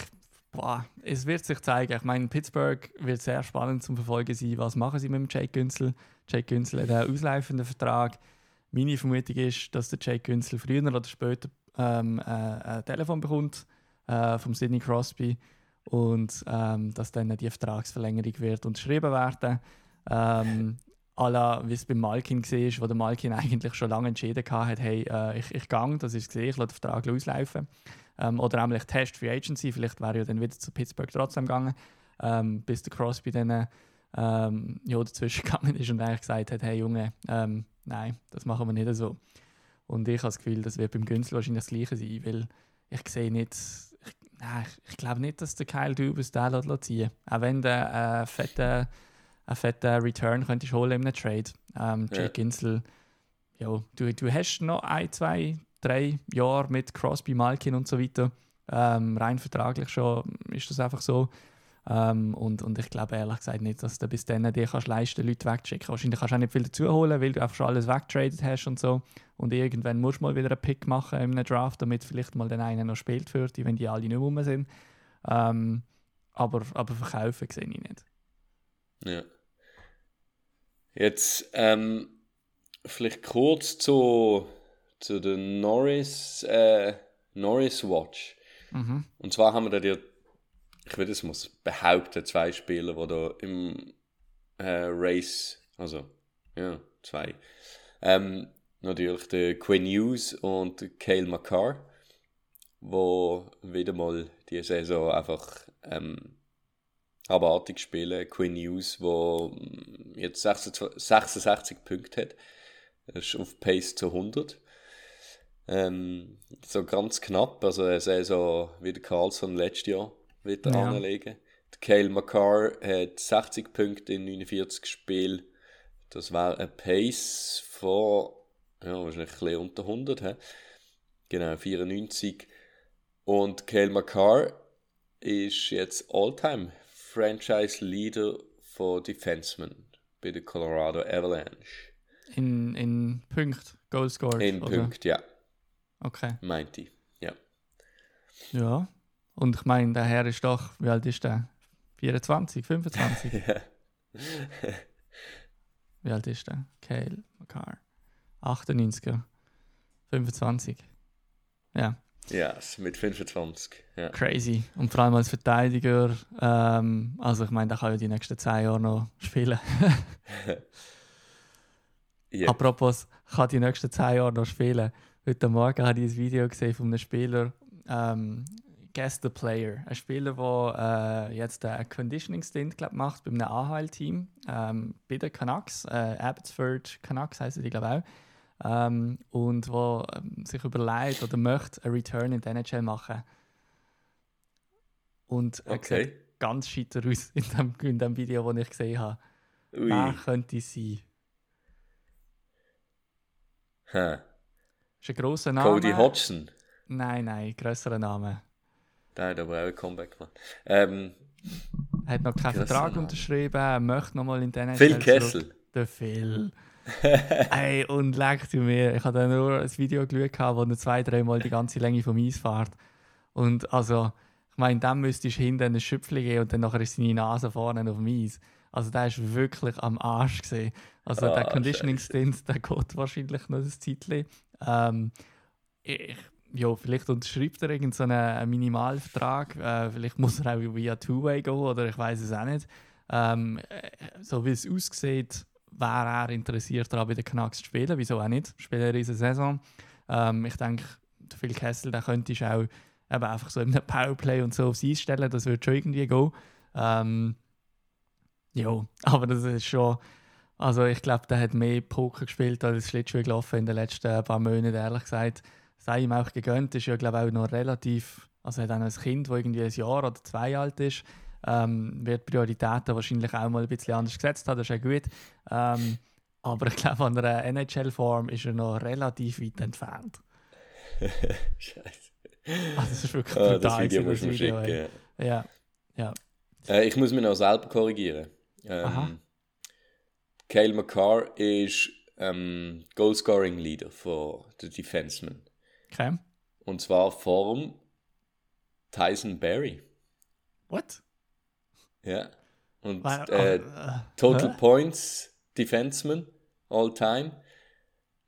boah, es wird sich zeigen. Ich meine, Pittsburgh wird sehr spannend zum Verfolgen sein. Was machen sie mit dem Jake Günzel? Jake Günzel hat einen auslaufenden Vertrag. Meine Vermutung ist, dass der Jake Günzel früher oder später ähm, äh, ein Telefon bekommt äh, vom Sidney Crosby und ähm, dass dann die Vertragsverlängerung wird unterschrieben werden. Ähm, la, wie es beim Malkin war, wo der Malkin [laughs] eigentlich schon lange entschieden hat, hey, äh, ich, ich gehe, das ist gesehen, ich lasse den Vertrag auslaufen. Ähm, oder auch Test Free Agency, vielleicht wäre er dann wieder zu Pittsburgh trotzdem gegangen, ähm, bis der Crosby dann ähm, ja, dazwischen [laughs] gegangen ist und eigentlich gesagt hat, hey Junge, ähm, nein, das machen wir nicht so. Und ich habe das Gefühl, das wird beim Günzel wahrscheinlich das Gleiche sein, weil ich sehe nicht, ich, nein, ich, ich glaube nicht, dass der Kyle Dubas den ziehen Auch wenn der äh, fette einen fetten Return könntest holen in einem Trade. Ähm, Jake ja. Ginsel, ja, du, du hast noch ein, zwei, drei Jahre mit Crosby, Malkin und so weiter. Ähm, rein vertraglich schon ist das einfach so. Ähm, und, und ich glaube ehrlich gesagt nicht, dass du bis dann dir kannst leisten Leute wegzuschicken. Wahrscheinlich kannst du auch nicht viel dazu holen, weil du einfach schon alles weggetradet hast und so. Und irgendwann musst du mal wieder einen Pick machen in einem Draft, damit vielleicht mal den einen noch spielt für dich, wenn die alle nicht rum sind. Ähm, aber, aber verkaufen sehe ich nicht. Ja. Jetzt ähm, vielleicht kurz zu, zu der Norris, äh, Norris Watch. Mhm. Und zwar haben wir da die, ich würde es muss behaupten, zwei Spieler, die da im äh, Race, also ja, zwei. Ähm, natürlich der Quinn Hughes und Cale McCarr, wo wieder mal die Saison einfach ähm, abartig spielen. Quinn Hughes, wo jetzt 26, 66 Punkte hat, das ist auf Pace zu 100. Ähm, so ganz knapp, also eine Saison wie der Carlson letztes Jahr wieder Ja. anlegen. Der Cale McCarr hat 60 Punkte in 49 Spielen. Das war ein Pace von, ja, wahrscheinlich ein bisschen unter 100. He? Genau, 94. Und Cale McCarr ist jetzt Alltime Franchise Leader von Defensemen bei der Colorado Avalanche. In, in Punkt, Goal scored. In oder? Punkt, ja, Okay. meinte ich. Ja. Ja. Und ich meine, der Herr ist doch, wie alt ist der? 24, 25? [laughs] wie alt ist der? Cale McCarr. 98er. 25. Ja, ja, mit 25. Ja. crazy. Und vor allem als Verteidiger, ähm, also ich meine, der kann ja die nächsten 10 Jahre noch spielen. [laughs] Ja. Apropos, kann die nächsten 10 Jahre noch spielen. Heute Morgen habe ich ein Video gesehen von einem Spieler, ähm, Guess the Player. Ein Spieler, der äh, jetzt einen Conditioning-Stint macht bei einem AHL-Team, ähm, bei den Canucks, äh, Abbotsford Canucks heißen die, glaube ich auch. Ähm, und wo ähm, sich überlegt oder möchte einen Return in die NHL machen. Und er Okay. sieht ganz scheiter aus in dem, in dem Video, das ich gesehen habe. Ui. Wer könnte sein? Ha. Ist ein grosser Name. Cody Hodgson. Nein, nein, grösserer Name. Der hat aber auch ein Comeback gemacht. Ähm, Er hat noch keinen Vertrag Name. unterschrieben, er möchte nochmal in den Phil Kessel. Der Phil. [laughs] Ey, und leck du mir. Ich habe nur ein Video geschaut, wo er zwei, dreimal die ganze Länge vom Eis fährt. Und also, ich meine, dann müsstest du hinten ein Schüpfchen geben und dann nachher ist seine Nase vorne auf dem Eis. Also der ist wirklich am Arsch gesehen. Also der Ah, Conditioning-Stint, der geht wahrscheinlich noch ein Zeitchen. Ähm, ich, ja, vielleicht unterschreibt er irgendeinen so einen Minimalvertrag. Äh, vielleicht muss er auch via Two-Way gehen oder ich weiß es auch nicht. Ähm, äh, so wie es aussieht, wäre er interessiert daran, bei den Canucks zu spielen. Wieso auch nicht? Spielen eine riesige Saison. Ähm, ich denke, Phil Kessel, der könnte ich auch eben einfach so in einem Powerplay und so aufs Eis stellen. Das würde schon irgendwie gehen. Ähm, ja, [laughs] aber das ist schon. Also ich glaube, der hat mehr Poker gespielt als Schlittschuh gelaufen in den letzten paar Monaten, ehrlich gesagt. Sei ihm auch gegönnt, ist ja glaube ich auch noch relativ, also er hat auch noch ein Kind, das irgendwie ein Jahr oder zwei alt ist, ähm, wird Prioritäten wahrscheinlich auch mal ein bisschen anders gesetzt haben, das ist ja gut. Ähm, aber ich glaube, an einer NHL-Form ist er noch relativ weit entfernt. [laughs] Scheiße. Also das ist wirklich Ah, das brutal Video gewesen, musst du mir Video, schicken. ey. Ja, ja. Äh, ich muss mich noch selber korrigieren. Aha. Ähm, Cale McCarr ist ähm, Goalscoring Leader für den Defenseman. Okay. Und zwar vor Tyson Berry. What? Ja. Und War- äh, äh, Total hä? Points Defenseman all time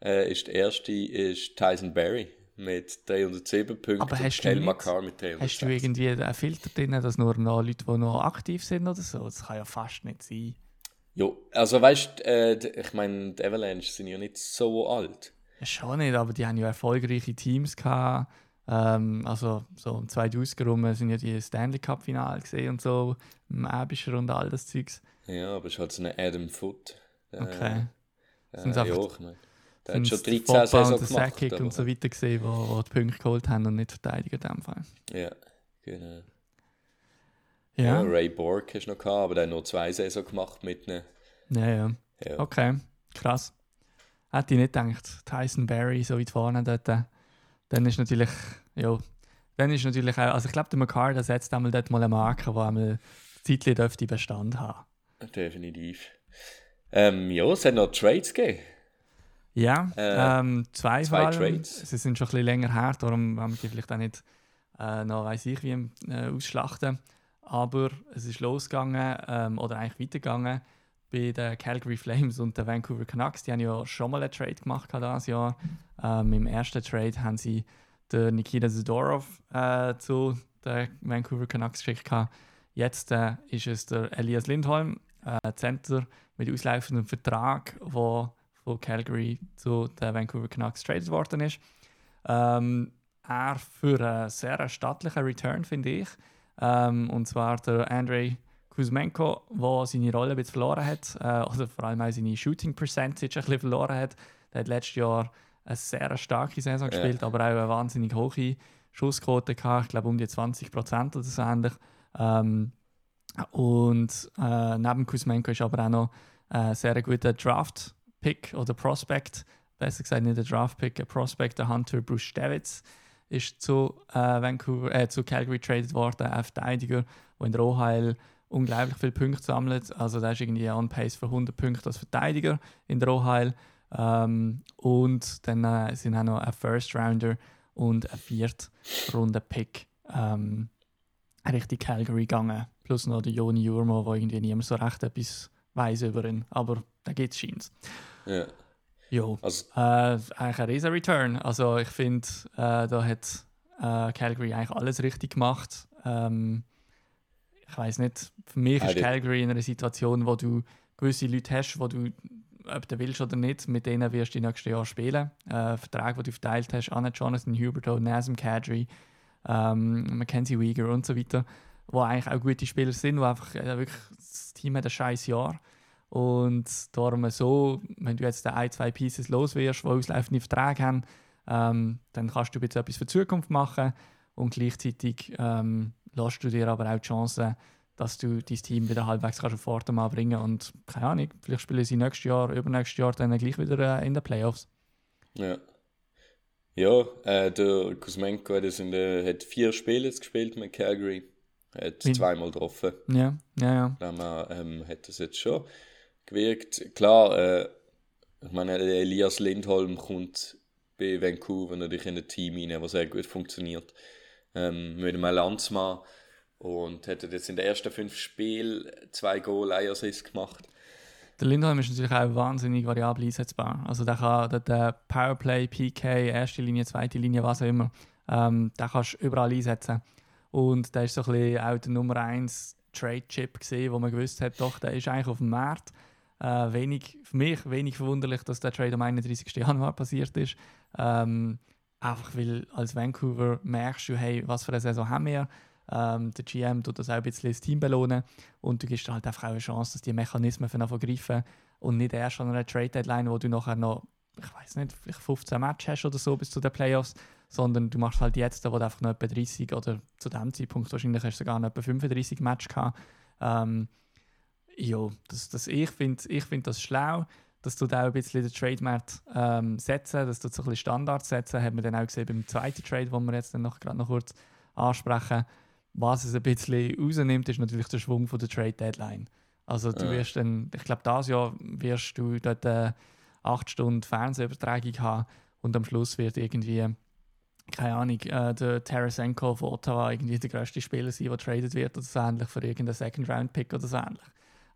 äh, ist der erste ist Tyson Berry mit 307 Punkten. Aber hast und nicht- McCarr mit Hast du 306. irgendwie einen Filter drin, dass nur noch Leute, die noch aktiv sind oder so? Das kann ja fast nicht sein. Jo, also weißt du, äh, ich meine, die Avalanche sind ja nicht so alt. Ja, schon nicht, aber die haben ja erfolgreiche Teams gehabt. Ähm, also so um 2000 rum sind ja die Stanley Cup Finale gesehen und so, im Abischer und all das Zeugs. Ja, aber es ist halt so ein Adam Foot. Äh, Okay. Äh, Sind's ja, einfach- ich meine, der hat schon es 13 Foppa Saison und gemacht. Aber- und so weiter gesehen, wo, wo die Punkte geholt haben und nicht verteidigen in dem Fall. Ja, genau. Ja, Ja, ja, Ray Bork hast du noch gehabt, aber der hat nur zwei Saison gemacht mit einem. ja. Ja. Okay, krass. Hätte ich nicht gedacht, Tyson Berry so weit vorne dort. Dann ist natürlich, ja, dann ist natürlich auch, also ich glaube, der McCarr, setzt einmal dort mal eine Marke, wo einmal Zeitchen dürfte Bestand haben. Definitiv. Ähm, ja, es hat noch Trades gegeben. Ja, Äh, ähm, zwei, zwei. Trades. Sie sind schon ein bisschen länger her, darum haben wir die vielleicht auch nicht äh, noch weiss ich wie äh, ausschlachten. Aber es ist losgegangen ähm, oder eigentlich weitergegangen bei den Calgary Flames und den Vancouver Canucks. Die haben ja schon mal einen Trade gemacht dieses Jahr. Ähm, Im ersten Trade haben sie den Nikita Zadorov äh, zu den Vancouver Canucks geschickt. Jetzt äh, ist es der Elias Lindholm, äh, Center mit auslaufendem Vertrag, der von Calgary zu den Vancouver Canucks traded worden ist. Ähm, er für einen sehr stattlichen Return, finde ich. Ähm, und zwar der Andrei Kuzmenko, der seine Rolle ein bisschen verloren hat, äh, oder vor allem auch seine Shooting Percentage ein bisschen verloren hat. Der hat letztes Jahr eine sehr starke Saison Ja. gespielt, aber auch eine wahnsinnig hohe Schussquote gehabt, ich glaube um die 20 Prozent oder so ähnlich. Ähm, und äh, neben Kuzmenko ist aber auch noch ein sehr guter Draft-Pick oder Prospect, besser gesagt nicht ein Draft-Pick, ein Prospect, der Hunter Bruce Stevitz ist zu, äh, Vancouver, äh, zu Calgary traded worden, ein Verteidiger, der in der OHL unglaublich viele Punkte sammelt. Also der ist irgendwie on pace für 100 Punkte als Verteidiger in der OHL. Ähm, und dann äh, sind auch noch ein First Rounder und ein Viertrunden-Pick ähm, Richtung Calgary gegangen. Plus noch der Joni Jurmo, wo irgendwie niemand so recht etwas weiß über ihn. Aber da geht es scheint. Ja. Jo. Also, Äh, eigentlich ein riesen Return. Also ich finde, äh, da hat äh, Calgary eigentlich alles richtig gemacht. Ähm, ich weiß nicht, für mich Ah, ist Calgary in einer Situation, wo du gewisse Leute hast, wo du, ob du willst oder nicht, mit denen wirst du die nächsten Jahre spielen. Äh, Verträge, die du verteilt hast, an Jonathan Huberto, Nazem Kadri, ähm, Mackenzie Weegar und so weiter, wo eigentlich auch gute Spieler sind, wo einfach äh, wirklich das Team hat ein scheiß Jahr. Und darum so, wenn du jetzt ein, zwei Pieces los wirst, die auslaufende Verträge haben, ähm, dann kannst du jetzt etwas für die Zukunft machen und gleichzeitig ähm, lässt du dir aber auch die Chance, dass du dein Team wieder halbwegs kannst auf Vordermann bringen und keine Ahnung, vielleicht spielen sie nächstes Jahr, übernächstes Jahr dann gleich wieder äh, in den Playoffs. ja. Ja, äh, der Kuzmenko hat, der, hat vier Spiele jetzt gespielt mit Calgary. Hat zweimal getroffen. Ja, ja, ja. Dann ähm, hat das jetzt schon gewirkt. Klar, äh, ich meine, Elias Lindholm kommt bei Vancouver natürlich in ein Team rein, das sehr gut funktioniert. Ähm, mit einem Landsmann und hat jetzt in den ersten fünf Spielen zwei Goal, ein Assist gemacht. Der Lindholm ist natürlich auch wahnsinnig variabel einsetzbar. Also der kann der, der Powerplay, PK, erste Linie, zweite Linie, was auch immer, ähm, den kannst du überall einsetzen. Und der ist so ein bisschen auch der Nummer 1 Trade-Chip gesehen, wo man gewusst hat, doch, der ist eigentlich auf dem Markt. Äh, wenig, für mich wenig verwunderlich, dass der Trade am 31. Januar passiert ist. Ähm, einfach weil als Vancouver merkst du, hey, was für eine Saison haben wir. Ähm, der GM tut das auch ein bisschen das Team belohnen und du gibst halt einfach auch eine Chance, dass die Mechanismen von greifen und nicht erst an einer Trade-Deadline, wo du nachher noch, ich weiß nicht, vielleicht 15 Matches hast oder so bis zu den Playoffs, sondern du machst halt jetzt, wo du einfach noch etwa 30 oder zu dem Zeitpunkt wahrscheinlich hast du sogar noch etwa 35 Matches gehabt. Ähm, ja, das, das, ich finde ich find das schlau, dass du da auch ein bisschen den Trademarkt ähm, setzen, dass du so ein bisschen Standards setzen, hat man dann auch gesehen beim zweiten Trade, den wir jetzt dann noch, gerade noch kurz ansprechen. Was es ein bisschen rausnimmt, ist natürlich der Schwung von der Trade Deadline. Also du wirst dann, ich glaube, dieses Jahr wirst du dort eine 8 Stunden Fernsehübertragung haben und am Schluss wird irgendwie, keine Ahnung, äh, der Tarasenko von Ottawa irgendwie der grösste Spieler sein, der traded wird oder so ähnlich für irgendeinen Second-Round-Pick oder so ähnlich.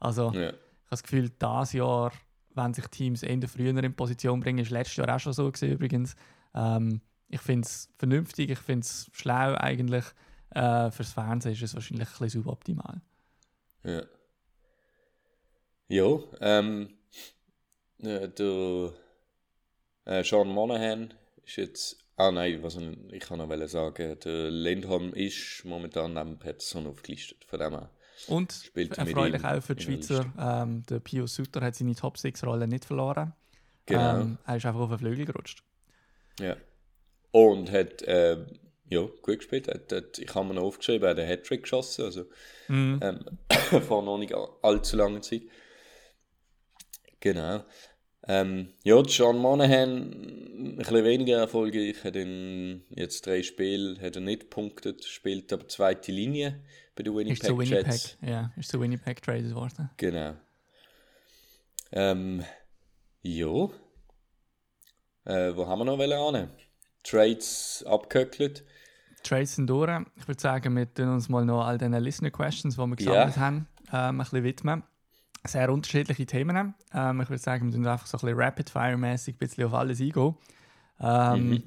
Also Ja. ich habe das Gefühl, dieses Jahr, wenn sich Teams eher früher in Position bringen, ist letztes Jahr auch schon so gewesen, übrigens. Ähm, ich finde es vernünftig, ich finde es schlau eigentlich. Äh, fürs Fernsehen ist es wahrscheinlich ein bisschen suboptimal. Ja. Ja, ähm, äh, der äh, Sean Monahan ist jetzt. Ah nein, was ich kann noch sagen, der Lindholm ist momentan neben Pettersson aufgelistet. Von dem her. Und Spielt erfreulich auch für die Schweizer, ähm, der Pio Sutter hat seine Top-6-Rolle nicht verloren. Genau. Ähm, er ist einfach auf den Flügel gerutscht. Ja. Und hat äh, ja, gut gespielt. Hat, hat, ich habe mir noch aufgeschrieben, er hat einen Hattrick geschossen. Also Mhm. ähm, [coughs] vor noch nicht all- allzu langer Zeit. Genau. Ähm, ja, John Monahan ein bisschen weniger erfolgreich, hat in jetzt drei Spielen hat er nicht punktet, spielt aber zweite Linie bei den Ist zu Winnipeg Winnipeg, Jets. ja, ist zu Winnipeg traded worden. Genau. Ähm, ja. Äh, wo haben wir noch wollen? Trades abgehöckelt. Trades sind durch. Ich würde sagen, wir tun uns mal noch all den Listener Questions, die wir gesammelt haben, ähm, ein bisschen widmen. Sehr unterschiedliche Themen. Ähm, ich würde sagen, wir tun einfach so ein bisschen Rapid-Fire-mäßig ein bisschen auf alles eingehen. Ähm, Mhm.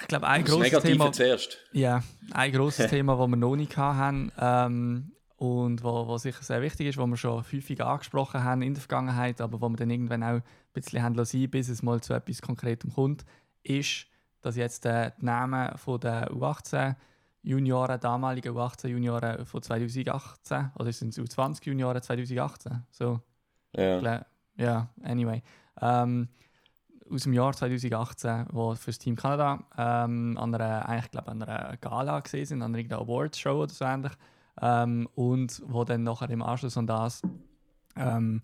Ich glaube, ein Das grosses Negative Thema. zuerst. Ja, ein grosses [laughs] Thema, das wir noch nicht hatten ähm, und wo, wo sicher sehr wichtig ist, wo wir schon häufig angesprochen haben in der Vergangenheit, aber wo wir dann irgendwann auch ein bisschen haben lassen, bis es mal zu etwas Konkretem kommt, ist, dass jetzt äh, die Namen von der U18 Junioren, damaligen U18 Junioren von 2018, oder sind es U20 Junioren 2018? So, Ja. Ja, anyway. Ähm, aus dem Jahr 2018, wo für das Team Kanada ähm, an einer, eigentlich, glaub, an einer Gala gesehen sind, an einer Awards-Show oder so ähnlich. Ähm, und wo dann nachher im Anschluss an das ähm,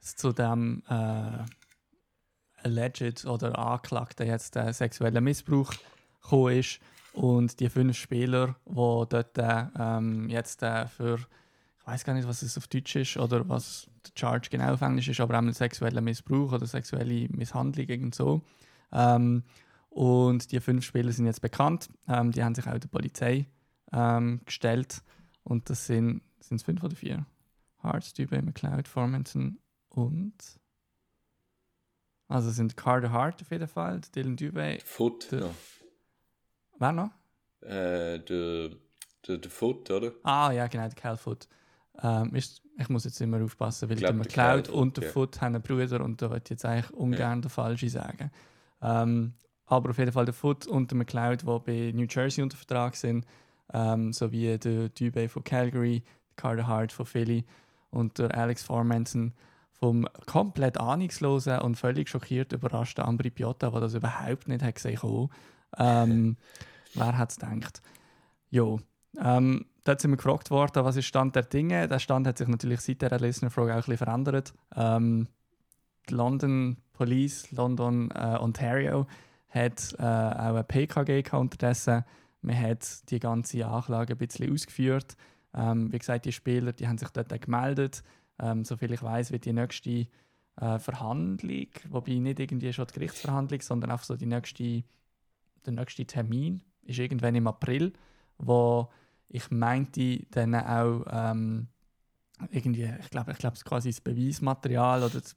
zu dem äh, alleged oder angeklagten jetzt äh, sexuellen Missbrauch gekommen ist. Und die fünf Spieler, die dort äh, ähm, jetzt äh, für ich weiß gar nicht, was es auf Deutsch ist oder was der Charge genau auf Englisch ist, aber einmal sexueller Missbrauch oder sexuelle Misshandlung irgend so. Ähm, und die fünf Spieler sind jetzt bekannt. Ähm, die haben sich auch der Polizei ähm, gestellt. Und das sind, sind es fünf oder vier? Hart, Dubé, McLeod, Formanton und. Also sind Carter Hart auf jeden Fall, Dylan Dubé. Foot Der- noch. Wer noch? Äh, der, der, der Foot, oder? Ah, ja, genau, der Cal Foot. Ähm, ist, ich muss jetzt immer aufpassen, weil Ich glaub, der Foot, und der ja. Foot haben einen Bruder und da würde ich jetzt eigentlich ungern der Falsche sagen. Ähm, aber auf jeden Fall der Foot und der McLeod, die bei New Jersey unter Vertrag sind, ähm, sowie der Dubé von Calgary, Carter Hart von Philly und der Alex Formanson vom komplett ahnungslosen und völlig schockiert überraschten Ambri Piotta, der das überhaupt nicht hat gesehen hat. [laughs] Ähm, wer hat es gedacht? Jo, ähm, dort sind wir gefragt worden, was ist Stand der Dinge. Der Stand hat sich natürlich seit der Listener-Frage auch ein bisschen verändert. Ähm, die London Police, London, äh, Ontario, hat äh, auch ein PKG unterdessen. Man hat die ganze Anklage ein bisschen ausgeführt. Ähm, wie gesagt, die Spieler die haben sich dort auch gemeldet. Ähm, soviel ich weiß, wird die nächste äh, Verhandlung, wobei nicht irgendwie schon die Gerichtsverhandlung, sondern einfach so die nächste, der nächste Termin ist irgendwann im April, wo ich meinte dann auch ähm, irgendwie, ich glaube, ich glaube, quasi das Beweismaterial oder das,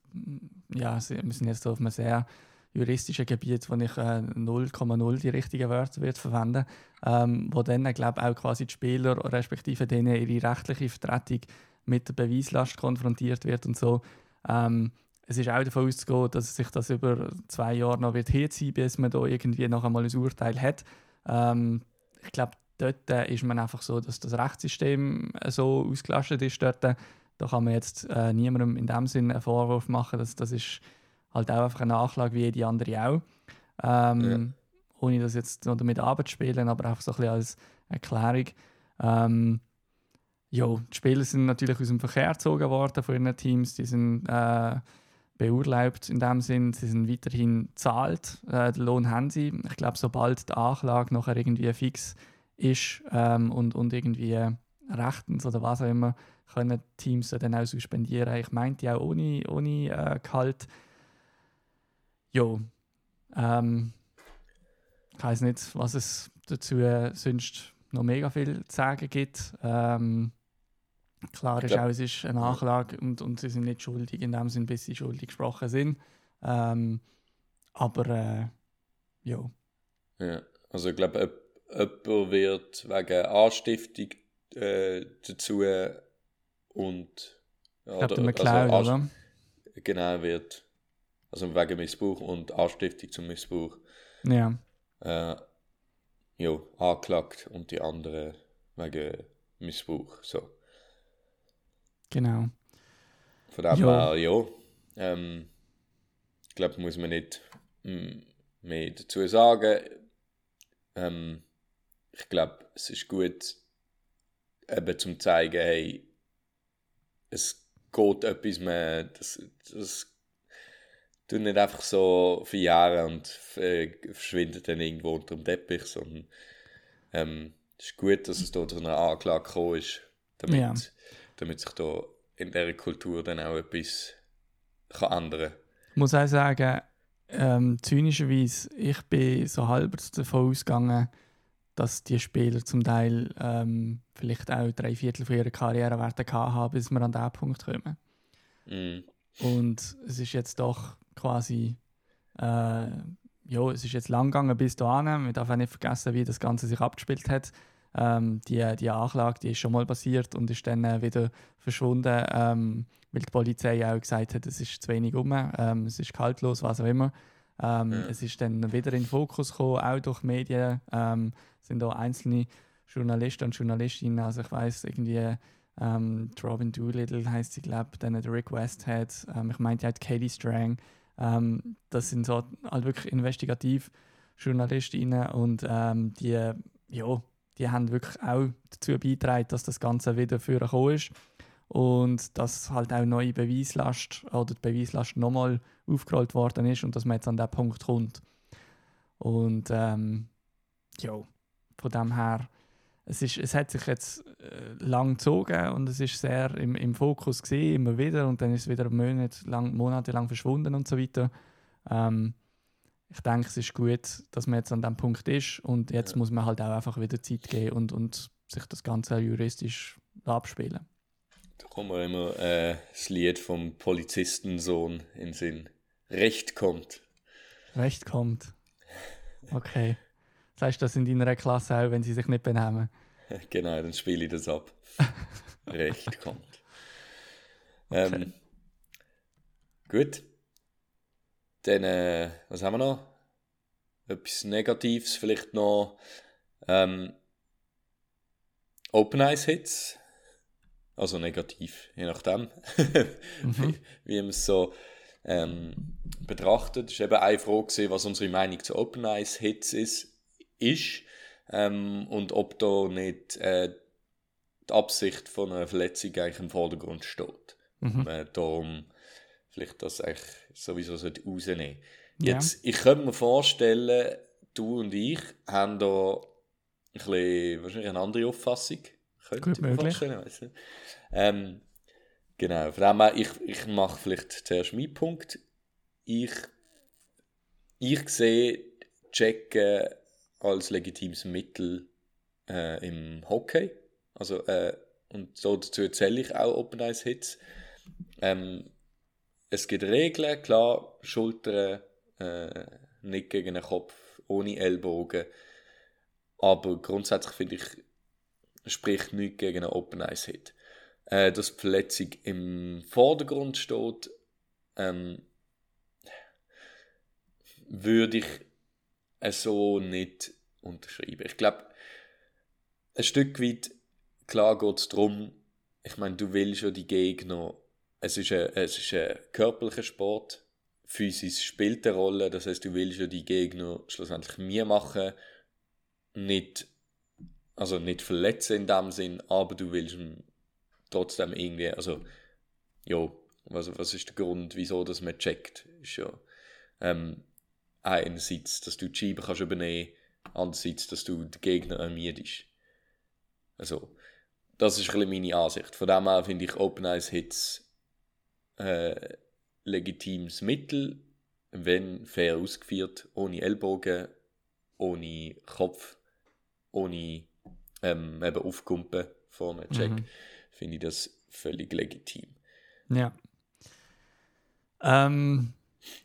ja, wir sind jetzt auf einem sehr juristischen Gebiet, wo ich äh, 0,0 die richtigen Wörter wird verwenden, ähm, wo dann, glaube auch quasi die Spieler respektive denen ihre rechtliche Vertretung mit der Beweislast konfrontiert wird und so. Ähm, es ist auch davon auszugehen, dass sich das über zwei Jahre noch wird hinziehen, bis man da irgendwie noch einmal ein Urteil hat. Ähm, ich glaube, dort äh, ist man einfach so, dass das Rechtssystem äh, so ausgelastet ist. Dort, da kann man jetzt äh, niemandem in dem Sinne einen Vorwurf machen. Das, das ist halt auch einfach eine Nachlage wie jede andere auch. Ähm, Ohne das jetzt noch damit abzuspielen, aber einfach so ein bisschen als Erklärung. Ähm, jo, die Spieler sind natürlich aus dem Verkehr gezogen worden von ihren Teams. Die sind äh, beurlaubt in dem Sinn. Sie sind weiterhin zahlt. Äh, den Lohn haben sie. Ich glaube, sobald die Anklage nachher irgendwie fix ist ähm, und, und irgendwie rechtens oder was auch immer, können Teams dann auch suspendieren. Ich meinte auch ohne, ohne äh, Gehalt. Jo. Ähm, ich weiß nicht, was es dazu äh, sonst noch mega viel zu sagen gibt. Ähm, klar ist glaub- auch, es ist eine Anklage und, und sie sind nicht schuldig in dem Sinn, bis sie schuldig gesprochen sind. Ähm, aber äh, ja. Ja. Also ich glaube, jemand wird wegen Anstiftung äh, dazu und Ich glaube, der McLeod, also, oder? Genau, wird. Also wegen Missbrauch und Anstiftung zum Missbrauch Ja. äh, jo, angeklagt und die anderen wegen Missbrauch. So. Genau. Von dem Jo. her, ja. Ähm, ich glaube, muss man nicht mm, mehr dazu sagen. Ähm, ich glaube, es ist gut, eben zum zeigen, hey, es geht etwas mehr, das, das tun nicht einfach so für Jahre und äh, verschwindet dann irgendwo unter dem Teppich, sondern ähm, es ist gut, dass es da zu einer Anklage gekommen ist, damit, Ja. Damit sich da in dieser Kultur dann auch etwas kann ändern kann. Ich muss auch sagen, ähm, zynischerweise, ich bin so halb davon ausgegangen, dass die Spieler zum Teil ähm, vielleicht auch drei Viertel von ihrer Karriere werden haben, bis wir an diesen Punkt kommen. Mm, Und es ist jetzt doch quasi, äh, ja, es ist jetzt lang gegangen bis dahin. Man darf auch nicht vergessen, wie das Ganze sich abgespielt hat. Ähm, die, die Anklage, die ist schon mal passiert und ist dann äh, wieder verschwunden, ähm, weil die Polizei auch gesagt hat, es ist zu wenig um, ähm, es ist kaltlos, was auch immer. Ähm, Ja. Es ist dann wieder in den Fokus gekommen, auch durch Medien. Ähm, sind da einzelne Journalisten und Journalistinnen, also ich weiß irgendwie, ähm, Robin Doolittle heißt sie, glaube ich, dann der Rick Westhead, ähm, ich meinte die Katie Strang. Ähm, das sind so halt wirklich investigativ Journalistinnen und ähm, die, ja, die haben wirklich auch dazu beigetragen, dass das Ganze wieder vorgekommen ist und dass halt auch neue Beweislast oder die Beweislast nochmal aufgerollt worden ist und dass man jetzt an den Punkt kommt. Und ähm, ja, von dem her, es, ist, es hat sich jetzt äh, lang gezogen und es ist sehr im, im Fokus gesehen, immer wieder und dann ist es wieder Monate lang, monatelang verschwunden und so weiter. Ähm, ich denke, es ist gut, dass man jetzt an dem Punkt ist und jetzt Ja. muss man halt auch einfach wieder Zeit geben und, und sich das Ganze juristisch abspielen. da kommt mir immer äh, das Lied vom Polizistensohn in den Sinn. Recht kommt. Recht kommt. Okay. Sagst du das in deiner Klasse auch, wenn sie sich nicht benehmen? [laughs] Genau, dann spiele ich das ab. [laughs] Recht kommt. Ähm, gut. Dann, äh, was haben wir noch? Etwas Negatives, vielleicht noch ähm, Open Eyes Hits. Also negativ, je nachdem, [laughs] wie, wie man es so ähm, betrachtet. Es war eben eine Frage, was unsere Meinung zu Open Eyes Hits ist. ist ähm, und ob da nicht äh, die Absicht von einer Verletzung eigentlich im Vordergrund steht. Mhm. Äh, darum vielleicht das eigentlich sowieso rausnehmen. Ja. Jetzt, ich könnte mir vorstellen, du und ich haben da ein bisschen, wahrscheinlich eine andere Auffassung. Könnte Gut ich vorstellen. Ähm, genau, von dem her, ich, ich mache vielleicht zuerst meinen Punkt. Ich, ich sehe Checken als legitimes Mittel äh, im Hockey. Also, äh, und so dazu zähle ich auch Open Eyes Hits. Ähm, es gibt Regeln, klar, Schultern, äh, nicht gegen den Kopf, ohne Ellbogen. Aber grundsätzlich finde ich, spricht nichts gegen einen Open Eyes Hit. Äh, dass die Verletzung im Vordergrund steht, ähm, würde ich es so nicht unterschreiben. Ich glaube, ein Stück weit, klar geht es darum, ich meine, du willst ja die Gegner, es ist ein, es ist ein körperlicher Sport, Physis spielt eine Rolle, das heißt, du willst ja die Gegner schlussendlich mir machen, nicht, also nicht verletzen in dem Sinn, aber du willst trotzdem irgendwie, also, ja, was, was ist der Grund, wieso das man checkt, ist ja, ähm, einerseits, dass du die kannst übernehmen, andererseits, dass du den Gegner ermüdest. Also, das ist ein meine Ansicht. Von dem her finde ich Open Eyes Hits äh, legitimes Mittel, wenn fair ausgeführt, ohne Ellbogen, ohne Kopf, ohne ähm, eben Aufkumpen vor einem Check, Mhm. finde ich das völlig legitim. Ja. Ähm,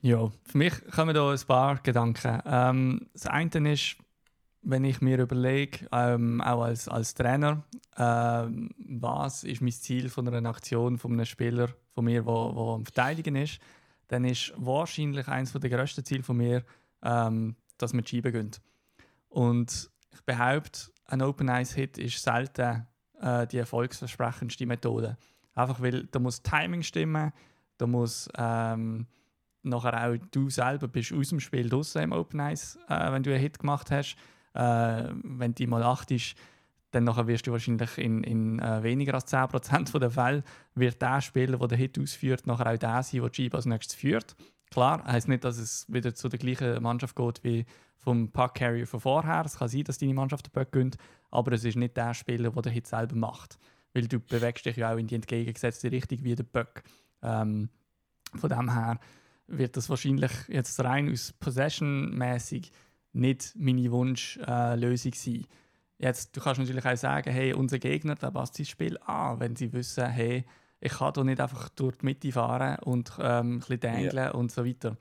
ja, für mich kommen da ein paar Gedanken. Ähm, das eine ist, wenn ich mir überlege, ähm, auch als, als Trainer, ähm, was ist mein Ziel von einer Aktion von einem Spieler von mir, wo, wo am Verteidigen ist, dann ist wahrscheinlich eines der grössten Ziele von mir, ähm, dass wir die Scheibe. Und ich behaupte, ein Open Eyes Hit ist selten äh, die erfolgsversprechendste Methode. Einfach weil da muss Timing stimmen, da muss ähm, nachher auch du selber bist aus dem Spiel draußen im Open Eyes, äh, wenn du einen Hit gemacht hast. Äh, wenn du mal achtest, dann nachher wirst du wahrscheinlich in, in äh, weniger als 10% der Fälle wird der Spieler, der den Hit ausführt, nachher auch der sein, der Scheibe als nächstes führt. Klar, heisst nicht, dass es wieder zu der gleichen Mannschaft geht wie vom Puck Carrier von vorher. Es kann sein, dass deine Mannschaft den Puck gönnt, aber es ist nicht der Spieler, der den Hit selber macht. Weil du bewegst dich ja auch in die entgegengesetzte Richtung wie der Puck. Ähm, von dem her wird das wahrscheinlich jetzt rein aus Possession-mäßig nicht meine Wunschlösung äh, sein. Jetzt, du kannst natürlich auch sagen, hey, unser Gegner, der passt sein Spiel an, wenn sie wissen, hey, ich kann hier nicht einfach durch die Mitte fahren und ähm, ein bisschen dängeln ja. und so weiter.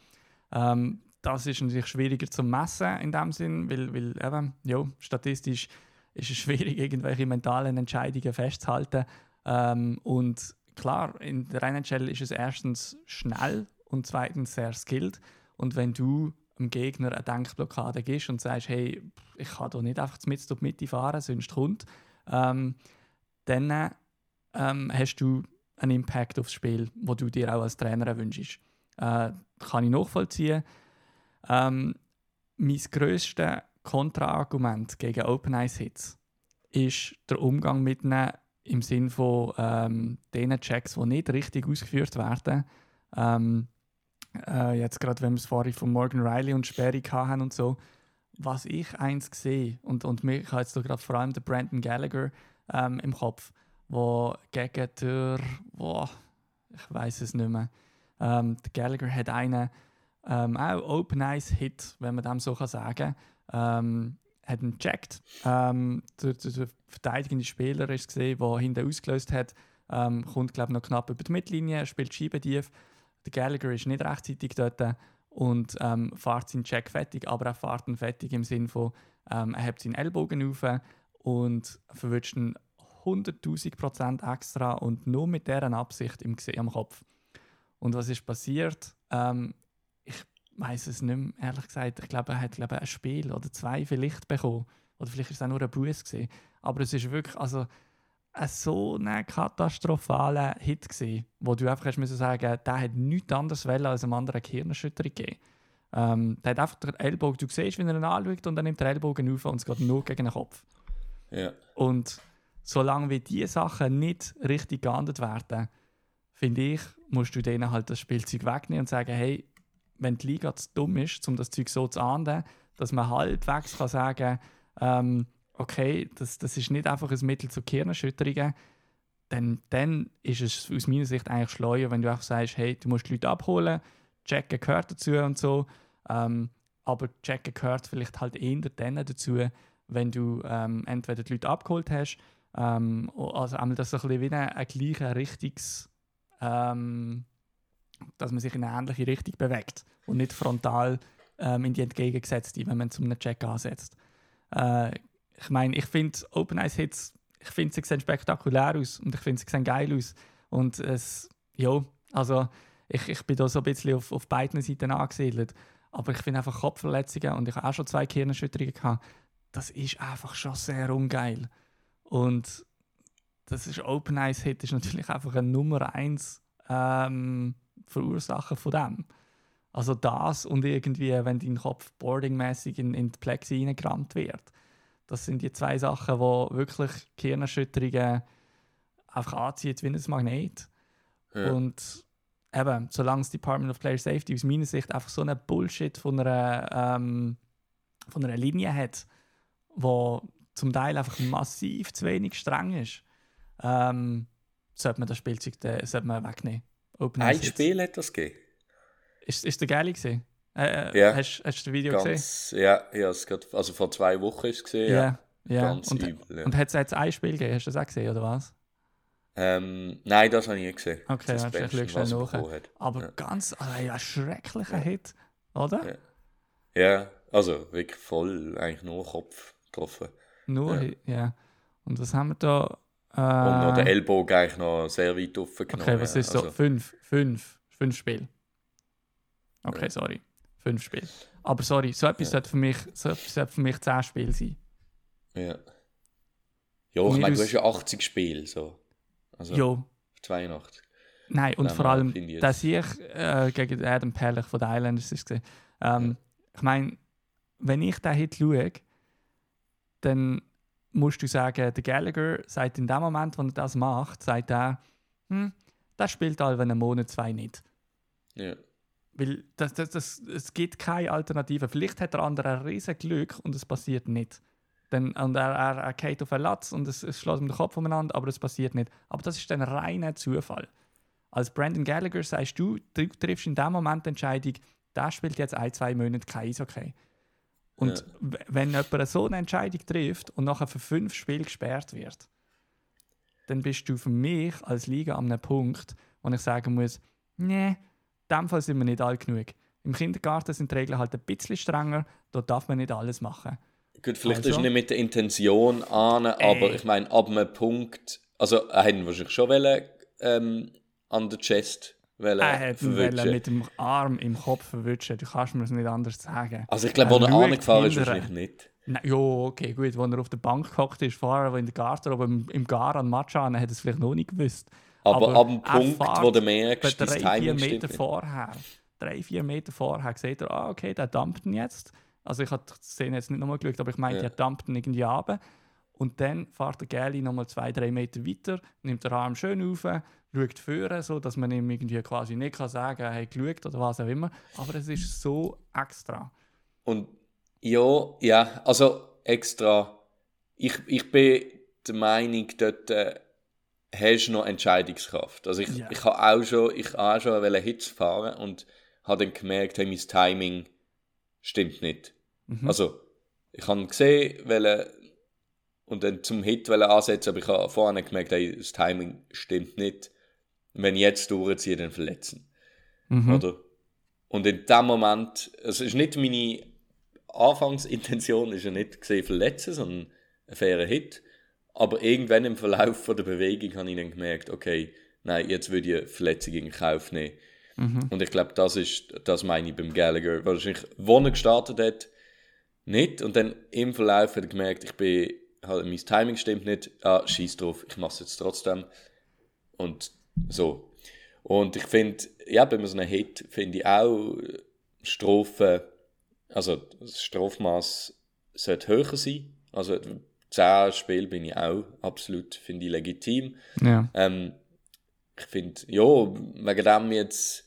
Ähm, das ist natürlich schwieriger zu messen in dem Sinn, weil, weil eben, ja, statistisch ist es schwierig, [laughs] irgendwelche mentalen Entscheidungen festzuhalten. Ähm, und klar, in der NHL ist es erstens schnell und zweitens sehr skilled. Und wenn du dem Gegner eine Denkblockade gibst und sagst, hey, ich kann doch nicht einfach mit durch die Mitte fahren, sonst kommt, ähm, dann ähm, hast du einen Impact aufs Spiel, wo du dir auch als Trainer wünschst. Äh, kann ich nachvollziehen. Ähm, mein grösstes Kontraargument gegen Open Ice Hits ist der Umgang mit ihnen im Sinne von ähm, den Checks, die nicht richtig ausgeführt werden. Ähm, äh, jetzt gerade, wenn wir es vorhin von Morgan Riley und Sperry hatten und so, was ich eins sehe, und, und mir, ich habe jetzt gerade vor allem den Brandon Gallagher ähm, im Kopf, wo gegen der, wo, ich weiß es nicht mehr, ähm, der Gallagher hat einen ähm, auch Open Eyes Hit, wenn man dem so kann sagen ähm, hat ihn gecheckt. Ähm, der, der, der, verteidigende Spieler ist gesehen, der hinten ausgelöst hat, ähm, kommt glaube noch knapp über die Mittellinie, spielt Schiebetief. Der Gallagher ist nicht rechtzeitig dort und ähm, fährt seinen Check fertig, aber er fährt ihn fertig im Sinne von, ähm, er hat seinen Ellbogen auf und verwünscht ihn 100.000 extra und nur mit dieser Absicht im, am Kopf. Und was ist passiert? Ähm, ich weiß es nicht mehr, ehrlich gesagt. Ich glaube, er hat glaube, ein Spiel oder zwei vielleicht bekommen. Oder vielleicht ist es auch nur ein gesehen. Aber es ist wirklich also, ein so ein katastrophaler Hit gewesen, wo du einfach hast müssen sagen, der hat nichts anderes als einem anderen Gehirnerschütterung gegeben. Ähm, der hat einfach den Ellbogen, du siehst, wie er ihn anschaut und dann nimmt der Ellbogen auf und es geht nur gegen den Kopf. Ja. Und solange wie diese Sachen nicht richtig geahndet werden, finde ich, musst du denen halt das Spielzeug wegnehmen und sagen, hey, wenn die Liga zu dumm ist, um das Zeug so zu ahnden, dass man halbwegs kann sagen ähm, okay, das, das ist nicht einfach ein Mittel zur Gehirnerschütterungen, dann, dann ist es aus meiner Sicht eigentlich schleuer, wenn du einfach sagst, hey, du musst die Leute abholen, checken gehört dazu und so, ähm, aber checken gehört vielleicht halt eher dann dazu, wenn du ähm, entweder die Leute abgeholt hast ähm, also einmal, dass so ein bisschen wie ein, ein gleicher Richtungs... Ähm, dass man sich in eine ähnliche Richtung bewegt und nicht frontal ähm, in die entgegengesetzte, wenn man zu einem Check ansetzt. Äh, ich meine, ich finde Open Eyes Hits, ich finde sie sehen spektakulär aus und ich finde sie sehen geil aus. Und es, ja, also ich, ich bin da so ein bisschen auf, auf beiden Seiten angesiedelt. Aber ich finde einfach Kopfverletzungen und ich habe auch schon zwei Gehirnerschütterungen gehabt. Das ist einfach schon sehr ungeil. Und das ist Open Eyes Hit ist natürlich einfach ein Nummer 1 ähm, Verursacher von dem. Also das und irgendwie, wenn dein Kopf boardingmäßig in, in die Plexi reingerammt wird. Das sind die zwei Sachen, die wirklich Gehirnerschütterungen einfach anziehen wie ein Magnet. Ja. Und eben, solange das Department of Player Safety aus meiner Sicht einfach so eine Bullshit von einer, ähm, von einer Linie hat, wo zum Teil einfach massiv zu wenig streng ist, ähm, sollte man das Spielzeug dann, sollte man wegnehmen. Open Ein Spiel hat das gegeben. Ist, ist der geil gesehen? Äh, äh, ja. Hast, hast du das Video Ganz, gesehen? Ja, ja es grad, also vor zwei Wochen ist es gesehen. Ja, ja. Ganz und, übel. Ja. Und hat es jetzt ein Spiel gegeben? Hast du das auch gesehen, oder was? Ähm, nein, das habe ich nie gesehen. Okay, das hast du schnell nach. Aber ja. ganz also, ein schrecklicher. Hit, oder? Ja. also wirklich voll, eigentlich nur Kopf getroffen. Nur, ja. Und was haben wir da? Äh, und noch der Ellbogen eigentlich noch sehr weit offen genommen. Okay, was ist also. so? Fünf, fünf, fünf Spiele. Okay, sorry. Fünf Spiele. Aber sorry, so etwas ja. sollte, für mich, so sollte für mich zehn Spiele sein. Ja. Ja, ich meine, du hast ja 80 Spiele. So. Also jo. 82. Nein, und Nein, vor allem, dass ich äh, gegen Adam Perlich von den Islanders ist gesehen. Ähm, ja. Ich meine, wenn ich den Hit schaue, dann musst du sagen, der Gallagher sagt in dem Moment, wo er das macht, sagt er, hm, das spielt all einen Monat, zwei nicht. Ja. Weil das, das, das, es gibt keine Alternative. Vielleicht hat der andere ein riesen Glück und es passiert nicht. Dann, und er, er, er geht auf einen Latz und es, es schlägt ihm den Kopf umeinander, aber es passiert nicht. Aber das ist dann reiner Zufall. Als Brandon Gallagher sagst du, du triffst in dem Moment die Entscheidung, der spielt jetzt ein, zwei Monate kein Eishockey. Und Ja. wenn jemand so eine Entscheidung trifft und nachher für fünf Spiele gesperrt wird, dann bist du für mich als Liga an einem Punkt, wo ich sagen muss, nee, in dem Fall sind wir nicht alt genug. Im Kindergarten sind die Regeln halt ein bisschen strenger, da darf man nicht alles machen. Gut, vielleicht Also? ist nicht mit der Intention an, aber Ey. ich meine, ab einem Punkt, also er hätte wahrscheinlich schon wollen, ähm, an der Chest wollen Er verwutschen. mit dem Arm im Kopf verwutschen, du kannst mir das nicht anders sagen. Also ich glaube, wo Er angefahren ist, wahrscheinlich nicht. Nein, ja, okay, gut. Als er auf der Bank gehockt ist, vorher, wo in der Garderobe im, im Gar an Matcha, hat er es vielleicht noch nicht gewusst. Aber, ab dem Punkt, fährt wo du merkst, das drei, vier Timing Meter vorher, drei, vier Meter vorher, sieht er, ah, okay, der dampft ihn jetzt. Also ich habe die Szene jetzt nicht nochmal geschaut, aber ich meinte, Ja. er dampft ihn irgendwie runter. Und dann fährt der Gäli nochmal zwei, drei Meter weiter, nimmt den Arm schön auf, schaut führen, so dass man ihm irgendwie quasi nicht kann sagen kann, er hat geschaut oder was auch immer. Aber es ist so extra. Und ja, ja, also extra. Ich, ich bin der Meinung, dort äh, hast du noch Entscheidungskraft. Also ich, Ja. ich habe auch schon, ich auch schon wollen Hits fahren und habe dann gemerkt, hey, mein Timing stimmt nicht. Mhm. Also ich habe gesehen, wollen, und dann zum Hit ansetzen, aber ich habe vorhin gemerkt, hey, das Timing stimmt nicht. Wenn ich jetzt durchziehe, dann verletzen. Mhm. Oder? Und in dem Moment, es ist nicht meine Anfangsintention, ist ja nicht gesehen verletzen, sondern ein fairer Hit. Aber irgendwann im Verlauf von der Bewegung habe ich dann gemerkt, okay, nein, jetzt würde ich eine Verletzung in Kauf nehmen. Und ich glaube, das ist, das meine ich beim Gallagher. Wahrscheinlich, wo er gestartet hat, nicht. Und dann im Verlauf hat er gemerkt, ich bin, halt, mein Timing stimmt nicht. Ah, scheiß drauf, ich mache es jetzt trotzdem. Und so. Und ich finde, ja, bei so einem Hit finde ich auch Strophen, also das Strafmaß sollte höher sein. Also 10 Spiele bin ich auch absolut, finde ich legitim. Ja. Ähm, ich finde, ja, wegen dem jetzt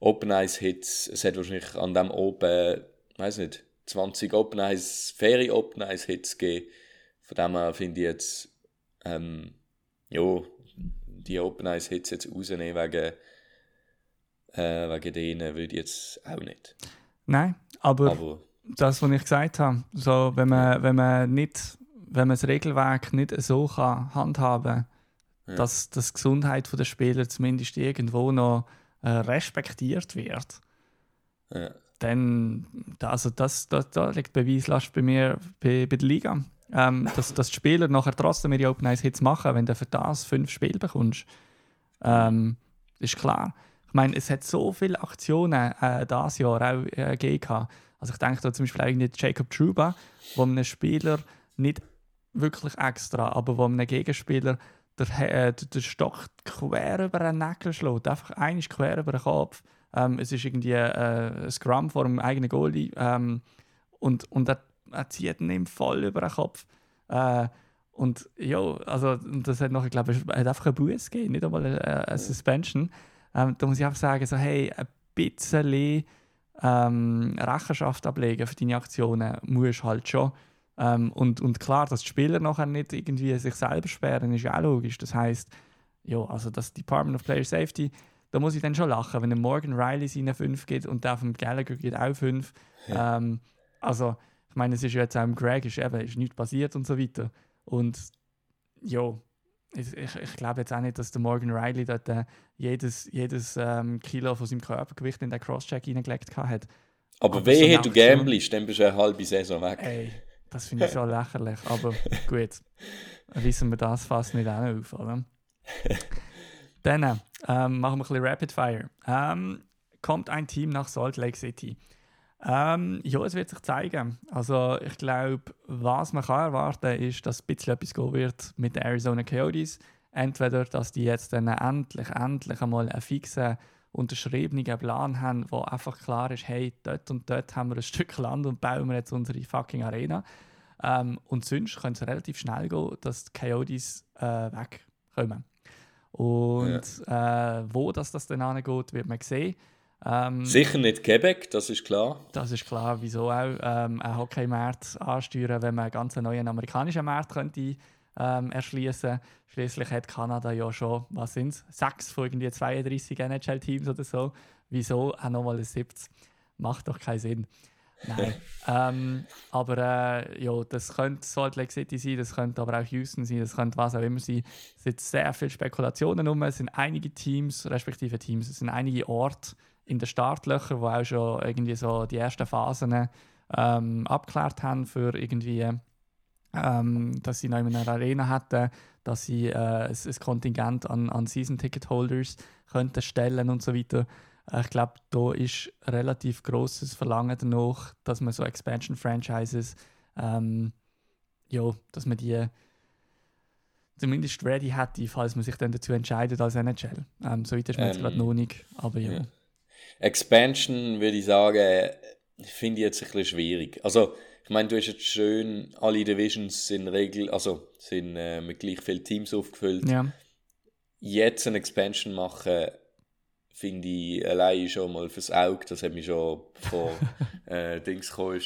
Open Ice Hits, es hat wahrscheinlich an dem Open, weiß nicht, 20 Open Ice, faire Open Ice Hits gegeben. Von dem her finde ich jetzt, ähm, ja, die Open Ice Hits jetzt rausnehmen wegen, äh, wegen denen würde ich jetzt auch nicht. Nein, aber Aber das, was ich gesagt habe, so, wenn, man, wenn man nicht, wenn man das Regelwerk nicht so kann handhaben kann, dass, dass die Gesundheit der Spieler zumindest irgendwo noch äh, respektiert wird, ja, dann da- also das, das, da liegt Beweislast bei mir bei, bei der Liga. Ähm, dass, dass die Spieler nachher trotzdem ihre Open Ice Hits machen, wenn du für das fünf Spiele bekommst. Ähm, ist klar. Ich meine, es hat so viele Aktionen äh, dieses Jahr auch äh, gegeben. Also ich denke da zum Beispiel eigentlich Jacob Truba, wo einem Spieler nicht wirklich extra, aber wo einem Gegenspieler der, äh, der Stock quer über den Nackel schlägt. Einfach eigentlich quer über den Kopf. Ähm, es ist irgendwie äh, ein Scrum vor dem eigenen Goalie ähm, und, und er, er zieht ihn voll über den Kopf. Äh, und ja, also das hat nachher, glaube ich, hat einfach einen Buß gegeben, nicht einmal eine, eine Suspension. Ähm, da muss ich einfach sagen, so, hey, ein bisschen ähm, Rechenschaft ablegen für deine Aktionen musst halt schon. Ähm, und, und klar, dass die Spieler nachher nicht irgendwie sich selber sperren, ist ja auch logisch. Das heißt, ja, also das Department of Player Safety, da muss ich dann schon lachen, wenn der Morgan Riley seine 5 geht und der vom Gallagher geht auch 5. Ähm, also, ich meine, es ist ja jetzt auch im Greg, ist eben ist nichts passiert und so weiter. Und ja, ich, ich, ich glaube jetzt auch nicht, dass der Morgan Riley dort äh, jedes, jedes ähm, Kilo von seinem Körpergewicht in den Crosscheck reingelegt hat. Aber, Aber wehe, so du gamblest, dann bist du eine halbe Saison weg. Ey, das finde ich so lächerlich. Aber gut, wissen wir das fast nicht auch auf, oder? [laughs] Dann ähm, machen wir ein bisschen Rapid Fire. Ähm, kommt ein Team nach Salt Lake City? Ähm, ja, es wird sich zeigen. Also ich glaube, was man kann erwarten ist, dass ein bisschen etwas gehen wird mit den Arizona Coyotes. Entweder, dass die jetzt dann endlich, endlich einmal einen fixen, unterschriebenen Plan haben, wo einfach klar ist, hey, dort und dort haben wir ein Stück Land und bauen wir jetzt unsere fucking Arena. Ähm, und sonst könnte es relativ schnell gehen, dass die Coyotes äh, wegkommen. Und äh, wo das, das dann angeht, wird man sehen. Ähm, Sicher nicht Quebec, das ist klar. Das ist klar, wieso auch ähm, einen Hockey-Markt ansteuern, wenn man einen ganz neuen amerikanischen Markt könnte ähm, erschließen. Schließlich hat Kanada ja schon, was sind es, sechs von irgendwie 32 NHL-Teams oder so. Wieso auch nochmal ein 70? Macht doch keinen Sinn. Nein. [laughs] ähm, aber äh, ja, das könnte Salt Lake City sein, das könnte aber auch Houston sein, das könnte was auch immer sein. Es sind sehr viele Spekulationen um. Es sind einige Teams, respektive Teams, es sind einige Orte in den Startlöchern, die auch schon irgendwie so die ersten Phasen ähm, abgeklärt haben für irgendwie, ähm, dass sie noch in einer Arena hätten, dass sie äh, ein, ein Kontingent an, an Season-Ticket-Holders könnten stellen und so weiter. Ich glaube, da ist relativ großes Verlangen danach, dass man so Expansion-Franchises, ähm, ja, dass man die zumindest ready hätte, falls man sich dann dazu entscheidet als NHL. Ähm, so weit ist man jetzt Ähm, gerade noch nicht, aber ja. ja. Expansion würde ich sagen, finde ich jetzt ein bisschen schwierig. Also, ich meine, du hast jetzt schön, alle Divisions sind Regel, also sind äh, mit gleich vielen Teams aufgefüllt. Ja, Jetzt eine Expansion machen, finde ich allein schon mal fürs Auge, das hat mich schon vor [laughs] äh, Dings gekommen,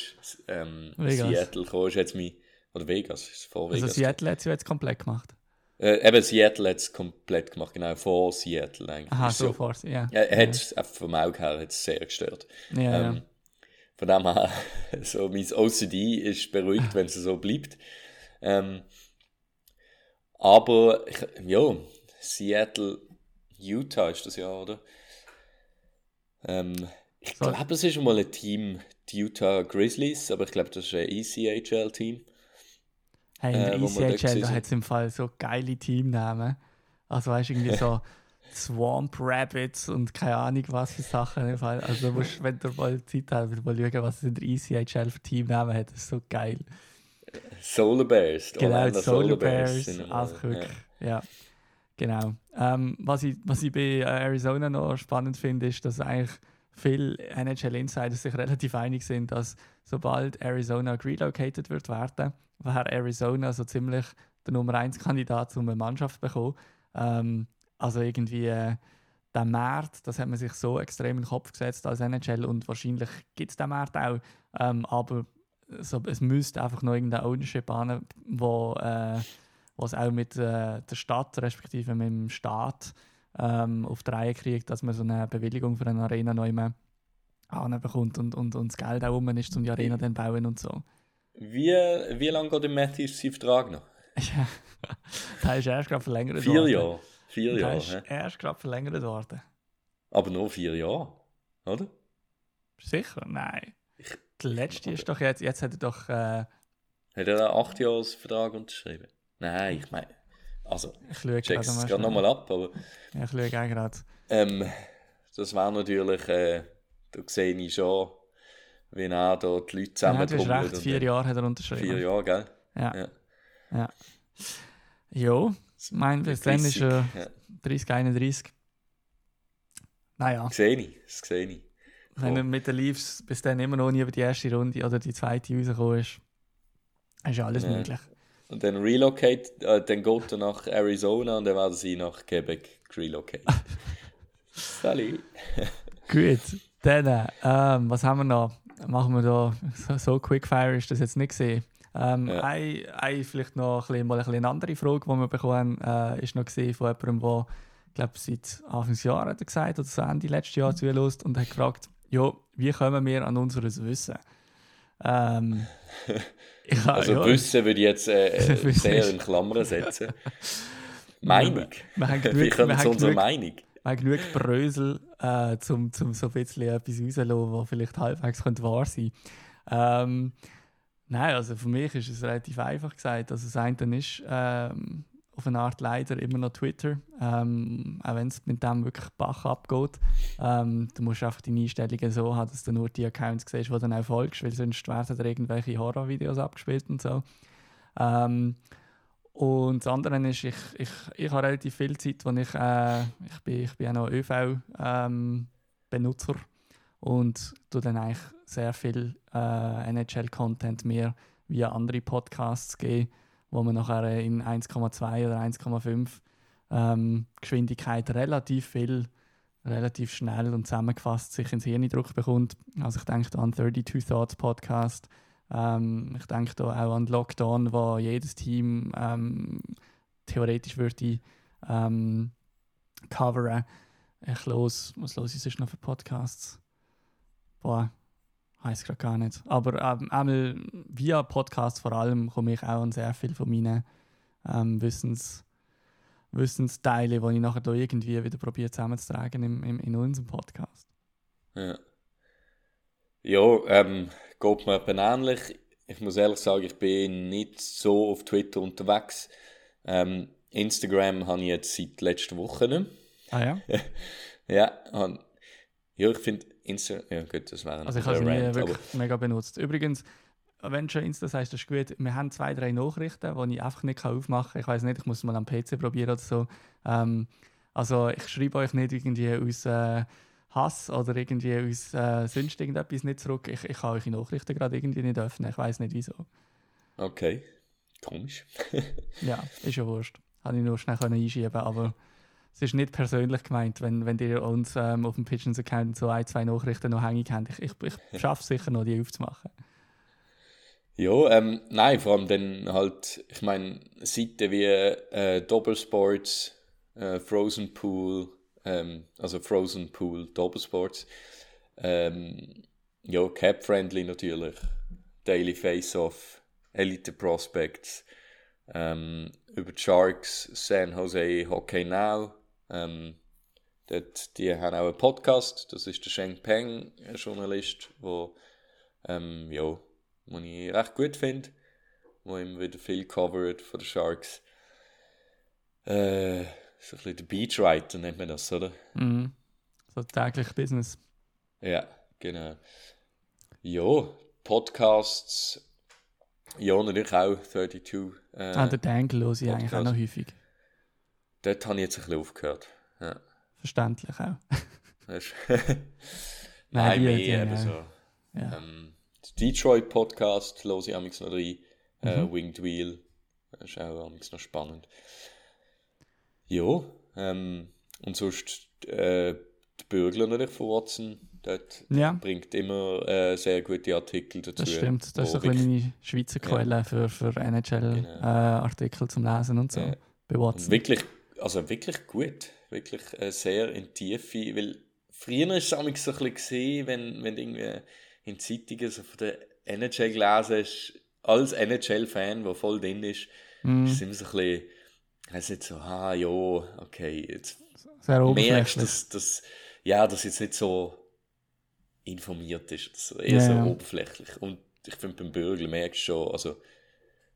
ähm. Seattle gekommen, hat's mich, oder Vegas, ist vor also Vegas. Seattle hat es ja jetzt komplett gemacht. äh, eben Seattle hat es komplett gemacht, genau, vor Seattle eigentlich. Aha, Ist so far, ja. Ja, hat es vom Auge her hat's sehr gestört. Ja, ja. Von dem her, [laughs] so mein OCD ist beruhigt, wenn es so bleibt. Ähm, aber, ich, ja, Seattle, Utah ist das ja, oder? Ähm, ich So. glaube, es ist schon mal ein Team, die Utah Grizzlies, aber ich glaube, das ist ein E ECHL-Team. Hey, in der äh, ECHL, da sind. hat es im Fall so geile Teamnamen. Also weißt du, irgendwie so [laughs] Swamp Rabbits und keine Ahnung was für Sachen. Also musst, wenn du mal Zeit hast, mal schauen, was es in der ECHL für Teamnamen hat. Das ist so geil. Solar Bears. die Genau, Orlando Solar Bears. sind Also wirklich, ja. Genau. Ähm, was, ich, was ich bei Arizona noch spannend finde, ist, dass eigentlich viele NHL-Insiders sich relativ einig sind, dass sobald Arizona relocated wird werden, wäre Arizona so ziemlich der Nummer 1 Kandidat, um eine Mannschaft zu bekommen. Ähm, also irgendwie äh, der Markt, das hat man sich so extrem in den Kopf gesetzt als NHL und wahrscheinlich gibt es den Markt auch, ähm, aber so, es müsste einfach noch irgendeine Ownership an, wo, äh, was auch mit äh, der Stadt, respektive mit dem Staat ähm, auf die Reihe kriegt, dass man so eine Bewilligung für eine Arena neu bekommt und, und, und das Geld auch rum ist, um die Arena dann bauen und so. Wie, wie lange geht der Matthews sein Vertrag noch? [laughs] Ja, [laughs] da ist erst gerade verlängert Vier. Jahre. Vier Da Jahre. ist hä? erst gerade verlängert worden. Aber nur vier Jahre, oder? Sicher? Nein. Der letzte ist doch jetzt, jetzt hat er doch, äh, Hat er einen acht Jahres Vertrag unterschrieben? Nein, ich meine, also, ich check es gerade nochmal ab, aber Ja, ich schaue gerade. ähm, das wäre natürlich, äh, da sehe ich schon, wie er da die Leute Ja, du zusammenkommt. hast recht, vier Jahre hat er unterschrieben. Vier Jahre, gell? Ja. Ja. ja. Jo, mein, bis dann ist er Ja. 30, 31. Naja, Sehe ich, das sehe ich. wenn er mit den Leafs bis dann immer noch nie über die erste Runde oder die zweite rausgekommen ist, ist ja alles Ja. möglich. Und dann relocate, äh, dann geht er nach Arizona und dann werden sie nach Quebec relocate. [laughs] Salut. Gut, dann, ähm, was haben wir noch? Machen wir da, so, so Quickfire ist das jetzt nicht gesehen. Ähm, Ja. ein, ein, vielleicht noch ein bisschen, mal ein bisschen eine andere Frage, die wir bekommen haben, äh, ist noch gesehen von jemandem, der, glaube seit Anfang des Jahres hat er gesagt, oder so Ende letztes Jahr zulässt und hat gefragt, ja, wie kommen wir an unseres Wissen? Ähm, [laughs] ja, Also ja, Wissen würde ich jetzt äh, [laughs] sehr in Klammern setzen. [laughs] Meinung. wir haben Wie genug, kommen wir zu unserer Meinung? wir haben genug Brösel, äh, um zum so ein bisschen etwas rauszulassen, was vielleicht halbwegs könnte wahr sein ähm, Nein, also für mich ist es relativ einfach gesagt. Also das eine ist ähm, auf eine Art leider immer noch Twitter, ähm, auch wenn es mit dem wirklich Bach abgeht. Ähm, du musst einfach deine Einstellungen so haben, dass du nur die Accounts siehst, die dann auch folgst, weil sonst werden da irgendwelche Horrorvideos abgespielt und so. Ähm, und das andere ist, ich, ich, ich habe relativ viel Zeit, wo ich, äh, ich bin, ich bin auch noch ÖV-Benutzer und tue dann eigentlich sehr viel äh, NHL-Content mir via andere Podcasts geben, wo man nachher in 1,2 oder 1,5 ähm, Geschwindigkeit relativ viel relativ schnell und zusammengefasst sich ins Hirndruck bekommt. Also ich denke da an 32 Thoughts Podcast. Ähm, ich denke da auch an Lockdown, wo jedes Team ähm, theoretisch würde ähm, coveren. Ich los, was los ist noch für Podcasts? Boah, weiß gerade gar nicht. Aber ähm, einmal via Podcast vor allem komme ich auch an sehr viel von meinen ähm, Wissens, Wissensteile, die ich nachher da irgendwie wieder probiere zusammenzutragen im, im, in unserem Podcast. Ja. Ja, ähm, geht mir ähnlich. Ich muss ehrlich sagen, ich bin nicht so auf Twitter unterwegs. Ähm, Instagram habe ich jetzt seit letzter Woche nicht Ah ja? [laughs] ja, ja, ich finde Instagram, ja gut, das wäre Also ich habe es nie wirklich mega benutzt. Übrigens, wenn du schon Insta sagst, das ist gut. Wir haben zwei, drei Nachrichten, die ich einfach nicht aufmachen kann. Ich weiß nicht, ich muss es mal am PC probieren oder so. Ähm, also ich schreibe euch nicht irgendwie aus äh, Hass oder irgendwie aus äh, sonst irgendetwas nicht zurück. Ich, ich kann eure Nachrichten gerade irgendwie nicht öffnen. Ich weiß nicht wieso. Okay, komisch. [laughs] ja, ist ja wurscht. Habe ich nur schnell einschieben aber es ist nicht persönlich gemeint, wenn, wenn ihr uns ähm, auf dem Pigeons Account so ein, zwei Nachrichten noch hängig habt. Ich, ich, ich [laughs] schaffe es sicher noch, die aufzumachen. Ja, ähm, nein, vor allem dann halt, ich meine, Seiten wie äh, Doppelsports, äh, Frozen Pool, ähm, also Frozen Pool Doppelsports, ähm, ja, Cap-Friendly natürlich, Daily Face-Off, Elite Prospects, ähm, über die Sharks, San Jose Hockey Now, ähm, dort, die haben auch einen Podcast, das ist der Sheng Peng, ein Journalist, der ähm, ja, den ich recht gut finde, wo immer wieder viel covert von den Sharks. Äh, so ein bisschen der Beachwriter nennt man das, oder? Mhm. So täglich Business. Ja, genau. Ja, Podcasts, ja, natürlich auch 32. Äh, ah, den Dangle höre ich eigentlich auch noch häufig. Dort habe ich jetzt ein bisschen aufgehört. Ja. Verständlich auch. [laughs] [laughs] Nein, Nein mehr eben so. Ja. Ähm, Detroit Podcast höre ich amigs noch rein. Äh, mhm. Winged Wheel. Das ist auch amigs noch spannend. Ja, ähm, und sonst äh, die Bürgler natürlich von Watson. Dort ja. bringt immer äh, sehr gute Artikel dazu. Das stimmt, das ist so meine Schweizer Quelle ja. für, für NHL-Artikel genau. äh, zum Lesen und so. Bei Watson. Und wirklich, also wirklich gut. Wirklich sehr in Tiefe. Weil früher war es so ein bisschen gesehen, wenn, wenn irgendwie in Zeitungen so von der NHL gelesen hast, als NHL-Fan, der voll drin ist, mm. ist es immer so ein bisschen, heißt nicht so, ah, ja, okay, jetzt Sehr merkst du, dass, dass, ja, dass jetzt nicht so informiert ist, das ist eher ja, so oberflächlich. Und ich finde, beim Bürger merkst du schon, also,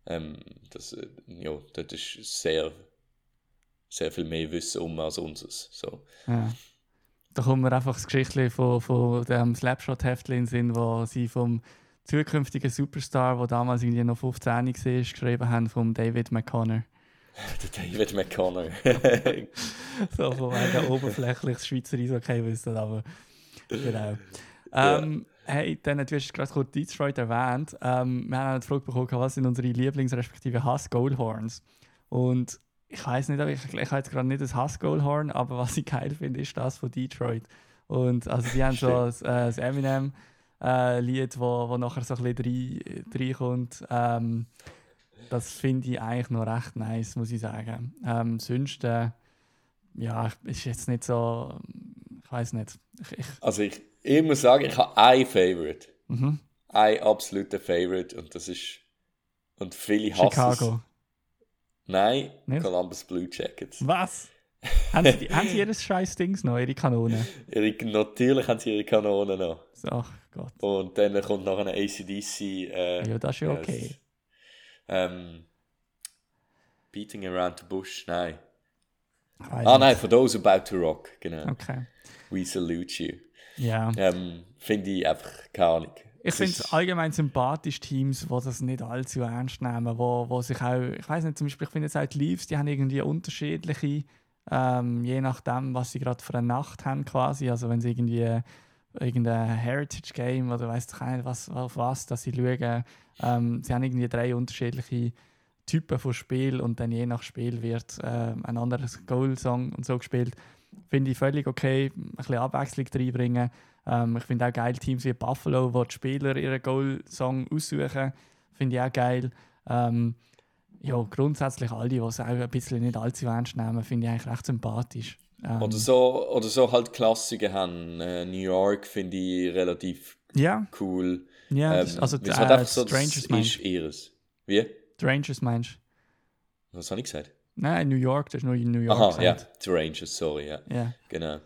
ähm, das, äh, ja, das ist sehr, sehr viel mehr Wissen um als unseres. So. Ja da kommt mir einfach das Geschichte von, von dem Slapshot-Heftchen in wo sie vom zukünftigen Superstar, der damals irgendwie noch 15 war, geschrieben haben, vom David McConnor. [laughs] Der David McConnor. [laughs] so von wegen oberflächliches Schweizer Eishockey wissen, aber genau. Ähm, ja. Hey, dann, du hast gerade kurz Detroit erwähnt. Ähm, wir haben die Frage bekommen, was sind unsere Lieblings- respektive Hass-Goalhorns? Und ich weiß nicht, ich, ich habe jetzt gerade nicht das Hass-Goalhorn, aber was ich geil finde, ist das von Detroit. Und also die haben so das, äh, das Eminem äh, Lied, wo, wo nachher so ein bisschen reinkommt. Ähm, das finde ich eigentlich noch recht nice, muss ich sagen. Ähm, sonst, äh, ja, ist jetzt nicht so, ich weiß nicht. Ich, ich, also ich, ich muss sagen, ich habe ein Favorite. Mhm. Ein absoluter Favorite und das ist, und viele hassen Chicago. Nein, Nicht? Columbus Blue Jackets. Was? haben, sie, haben sie jedes scheiß Dings noch, ihre Kanonen? [laughs] Ihre, natürlich haben sie ihre Kanonen noch. Ach Gott. Und dann kommt noch eine ACDC. Äh, ja, das ist ja okay. Ähm, Beating Around the Bush, nein. Ah, nicht. nein, for those about to rock, genau. Okay. We salute you. Ja. Ähm, Finde ich einfach keine Ahnung. Ich finde es allgemein sympathisch, Teams, die das nicht allzu ernst nehmen, wo, wo sich auch, ich weiß nicht, zum Beispiel, ich finde jetzt auch die Leafs, die haben irgendwie unterschiedliche, ähm, je nachdem, was sie gerade für eine Nacht haben quasi, also wenn sie irgendwie irgendein Heritage Game oder weiß ich nicht, was, auf was, dass sie schauen, ähm, sie haben irgendwie drei unterschiedliche Typen von Spiel und dann je nach Spiel wird äh, ein anderes Goal-Song und so gespielt. finde ich völlig okay, ein bisschen Abwechslung reinbringen. Ähm, ich finde auch geil Teams wie Buffalo, wo die Spieler ihren Goal-Song aussuchen, finde ich auch geil. Ähm, ja, grundsätzlich alle, die es auch ein bisschen nicht allzu ernst nehmen, finde ich eigentlich recht sympathisch. Ähm, Oder so, oder so halt Klassiker haben. Äh, New York finde ich relativ ja, cool. ja, Ähm, das- also es äh, halt so, das Strangers meinst ist ihres. Wie? du? Rangers meinst du? Was habe ich gesagt? Nein, New York, das ist nur in New York. Aha, ja, gesagt. die Rangers, sorry, ja. ja. Genau.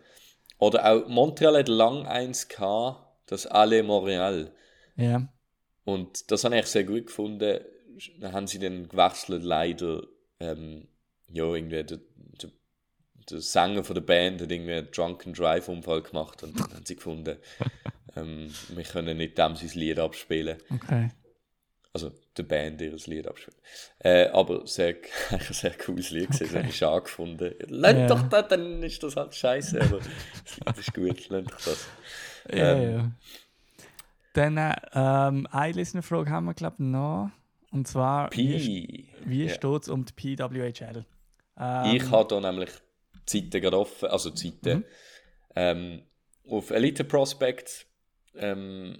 Oder auch Montreal hat lang eins gehabt, das Alle Montreal. Ja, Und das habe ich sehr gut gefunden. Dann haben sie dann gewechselt, leider. Ähm, ja, irgendwie der, der, der Sänger von der Band hat irgendwie einen Drunken Drive-Unfall gemacht und dann haben sie gefunden, [laughs] ähm, wir können nicht dem sein Lied abspielen. okay. Also der Band ihres Lied abspielen. Äh, aber sehr, ein [laughs] sehr cooles Lied gewesen, das habe ich schade gefunden. Lernt Ja. doch das, dann ist das halt scheiße, aber das ist gut, lernt doch das. Ja, Ähm. ja. Dann äh, ähm, eine Listener-Frage haben wir, glaube ich, noch. Und zwar, wie, Pi. wie Ja. steht es um die PWHL? Ähm, Ich habe da nämlich die Zeiten gerade offen, also die Zeiten. Mhm. Ähm, auf Elite Prospect, ähm,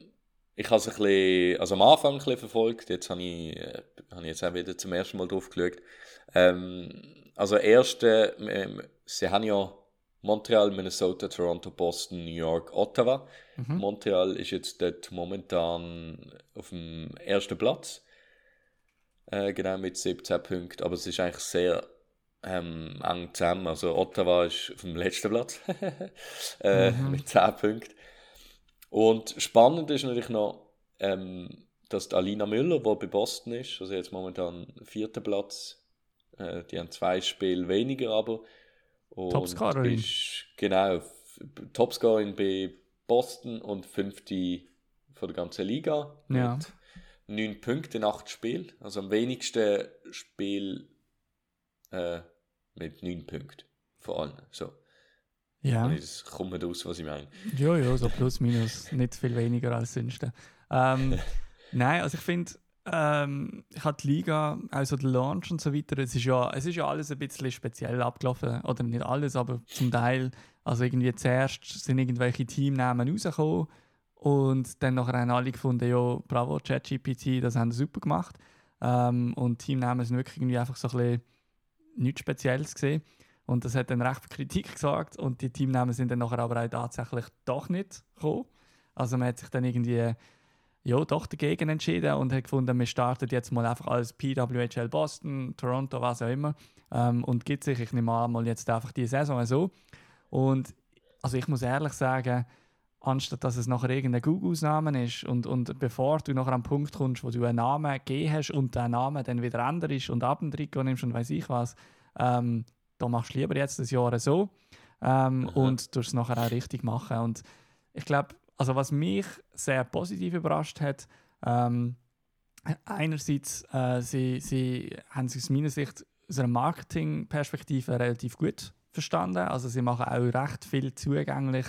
ich habe es ein bisschen, also am Anfang ein bisschen verfolgt, jetzt habe ich, äh, habe ich jetzt auch wieder zum ersten Mal drauf geschaut. Ähm, also erste, ähm, sie haben ja Montreal, Minnesota, Toronto, Boston, New York, Ottawa. Mhm. Montreal ist jetzt dort momentan auf dem ersten Platz. Äh, genau mit 17 Punkten, aber es ist eigentlich sehr ähm, eng zusammen. Also Ottawa ist auf dem letzten Platz [laughs] äh, mit 10 Punkten. Und spannend ist natürlich noch, ähm, dass die Alina Müller, die bei Boston ist, also jetzt momentan vierter Platz, äh, die haben zwei Spiele weniger, aber Topscorerin. genau Topscorerin bei Boston und fünfte von der ganzen Liga Ja. mit neun Punkten in acht Spielen, also am wenigsten Spiel äh, mit neun Punkten von allen. So, Ja. Und das kommt mir aus, was ich meine. Ja, ja, so plus minus, nicht viel weniger als sonst. Ähm, [laughs] nein, also ich finde, ähm, ich habe die Liga, also der Launch und so weiter, es ist, ja, es ist ja alles ein bisschen speziell abgelaufen, oder nicht alles, aber zum Teil, also irgendwie zuerst sind irgendwelche Teamnamen rausgekommen und dann nachher haben alle gefunden, ja, bravo, ChatGPT, das haben sie super gemacht. Ähm, und Teamnamen sind wirklich irgendwie einfach so ein bisschen nichts Spezielles gesehen. Und das hat dann recht Kritik gesorgt und die Teamnamen sind dann nachher aber auch tatsächlich doch nicht gekommen. Also man hat sich dann irgendwie ja, doch dagegen entschieden und hat gefunden, wir starten jetzt mal einfach als PWHL Boston, Toronto, was auch immer ähm, und gibt sich, ich nehme an, mal jetzt einfach die Saison so. Und also ich muss ehrlich sagen, anstatt dass es nachher irgendein Google-Name ist und, und bevor du nachher am Punkt kommst, wo du einen Namen gegeben hast und der Name dann wieder änderst und ab Trikot nimmst und weiß ich was, ähm, da machst du lieber jetzt das Jahr so ähm, und tust es nachher auch richtig machen. Und ich glaube, also was mich sehr positiv überrascht hat, ähm, einerseits, äh, sie, sie haben sich aus meiner Sicht aus einer Marketingperspektive relativ gut verstanden. Also sie machen auch recht viel zugänglich.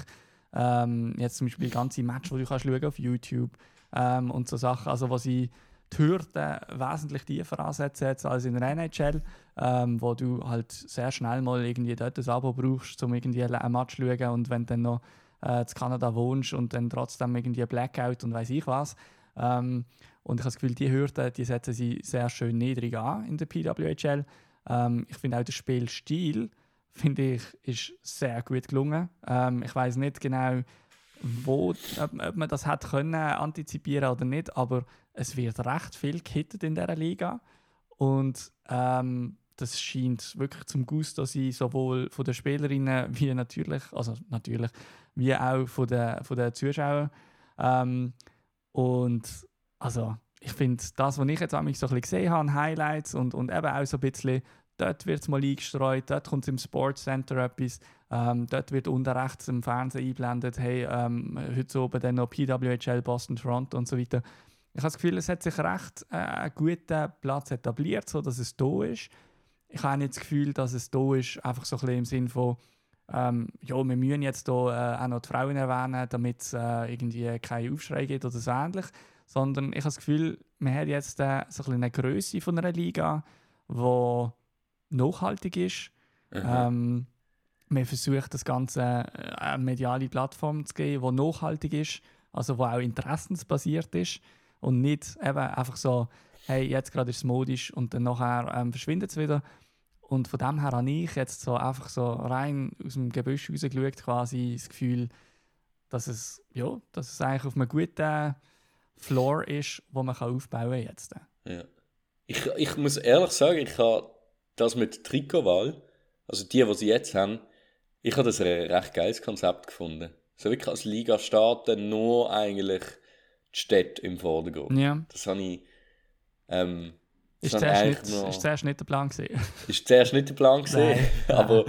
Ähm, jetzt zum Beispiel ganze Match, wo du kannst schauen auf YouTube ähm, und so Sachen, also wo sie die Hürden wesentlich tiefer ansetzen als in der NHL, ähm, wo du halt sehr schnell mal irgendwie dort ein Abo brauchst, um irgendwie ein Match zu schauen und wenn du dann noch äh, in Kanada wohnst und dann trotzdem irgendwie ein Blackout und weiß ich was. Ähm, und ich habe das Gefühl, die Hürden, die setzen sie sehr schön niedrig an in der PWHL. Ähm, ich finde auch der Spielstil, finde ich, ist sehr gut gelungen. Ähm, ich weiß nicht genau, wo, ob, ob man das hat können antizipieren oder nicht, aber es wird recht viel gehittet in dieser Liga und ähm, das scheint wirklich zum Gusto sein, sowohl von den Spielerinnen [laughs] wie natürlich, also natürlich, wie auch von den, von den Zuschauern. Ähm, und also ich finde, das, was ich jetzt einmal so ein bisschen gesehen habe, Highlights und, und eben auch so ein bisschen, dort wird es mal eingestreut, dort kommt im Sports Center etwas, ähm, dort wird unten rechts im Fernsehen eingeblendet, hey, ähm, heute oben dann noch PWHL, Boston, Toronto und so weiter. Ich habe das Gefühl, es hat sich recht äh, einen guten Platz etabliert, so dass es da ist. Ich habe nicht das Gefühl, dass es da ist, einfach so ein bisschen im Sinn von, ähm, ja, wir müssen jetzt hier äh, auch noch die Frauen erwähnen, damit es äh, irgendwie keinen Aufschrei gibt oder so ähnlich. Sondern ich habe das Gefühl, wir haben jetzt äh, so ein bisschen eine Größe von einer Liga, die nachhaltig ist. Mhm. Ähm, man versucht, das Ganze äh, eine mediale Plattform zu geben, die nachhaltig ist, also die auch interessensbasiert ist und nicht eben einfach so, hey, jetzt gerade ist es modisch und dann nachher ähm, verschwindet es wieder. Und von dem her habe ich jetzt so einfach so rein aus dem Gebüsch rausgeschaut, quasi das Gefühl, dass es, ja, dass es eigentlich auf einem guten Floor ist, wo man kann aufbauen kann jetzt. Ja. Ich, ich muss ehrlich sagen, ich habe das mit Trikotwahl, also die, die sie jetzt haben, ich habe das ein recht geiles Konzept gefunden. So wirklich als Liga starten, nur eigentlich die Städte im Vordergrund. Ja. Das habe ich. Ähm, das Ist zuerst, nicht, noch- ist zuerst nicht der Plan gewesen. ist zuerst nicht der Plan gesehen, [laughs] aber,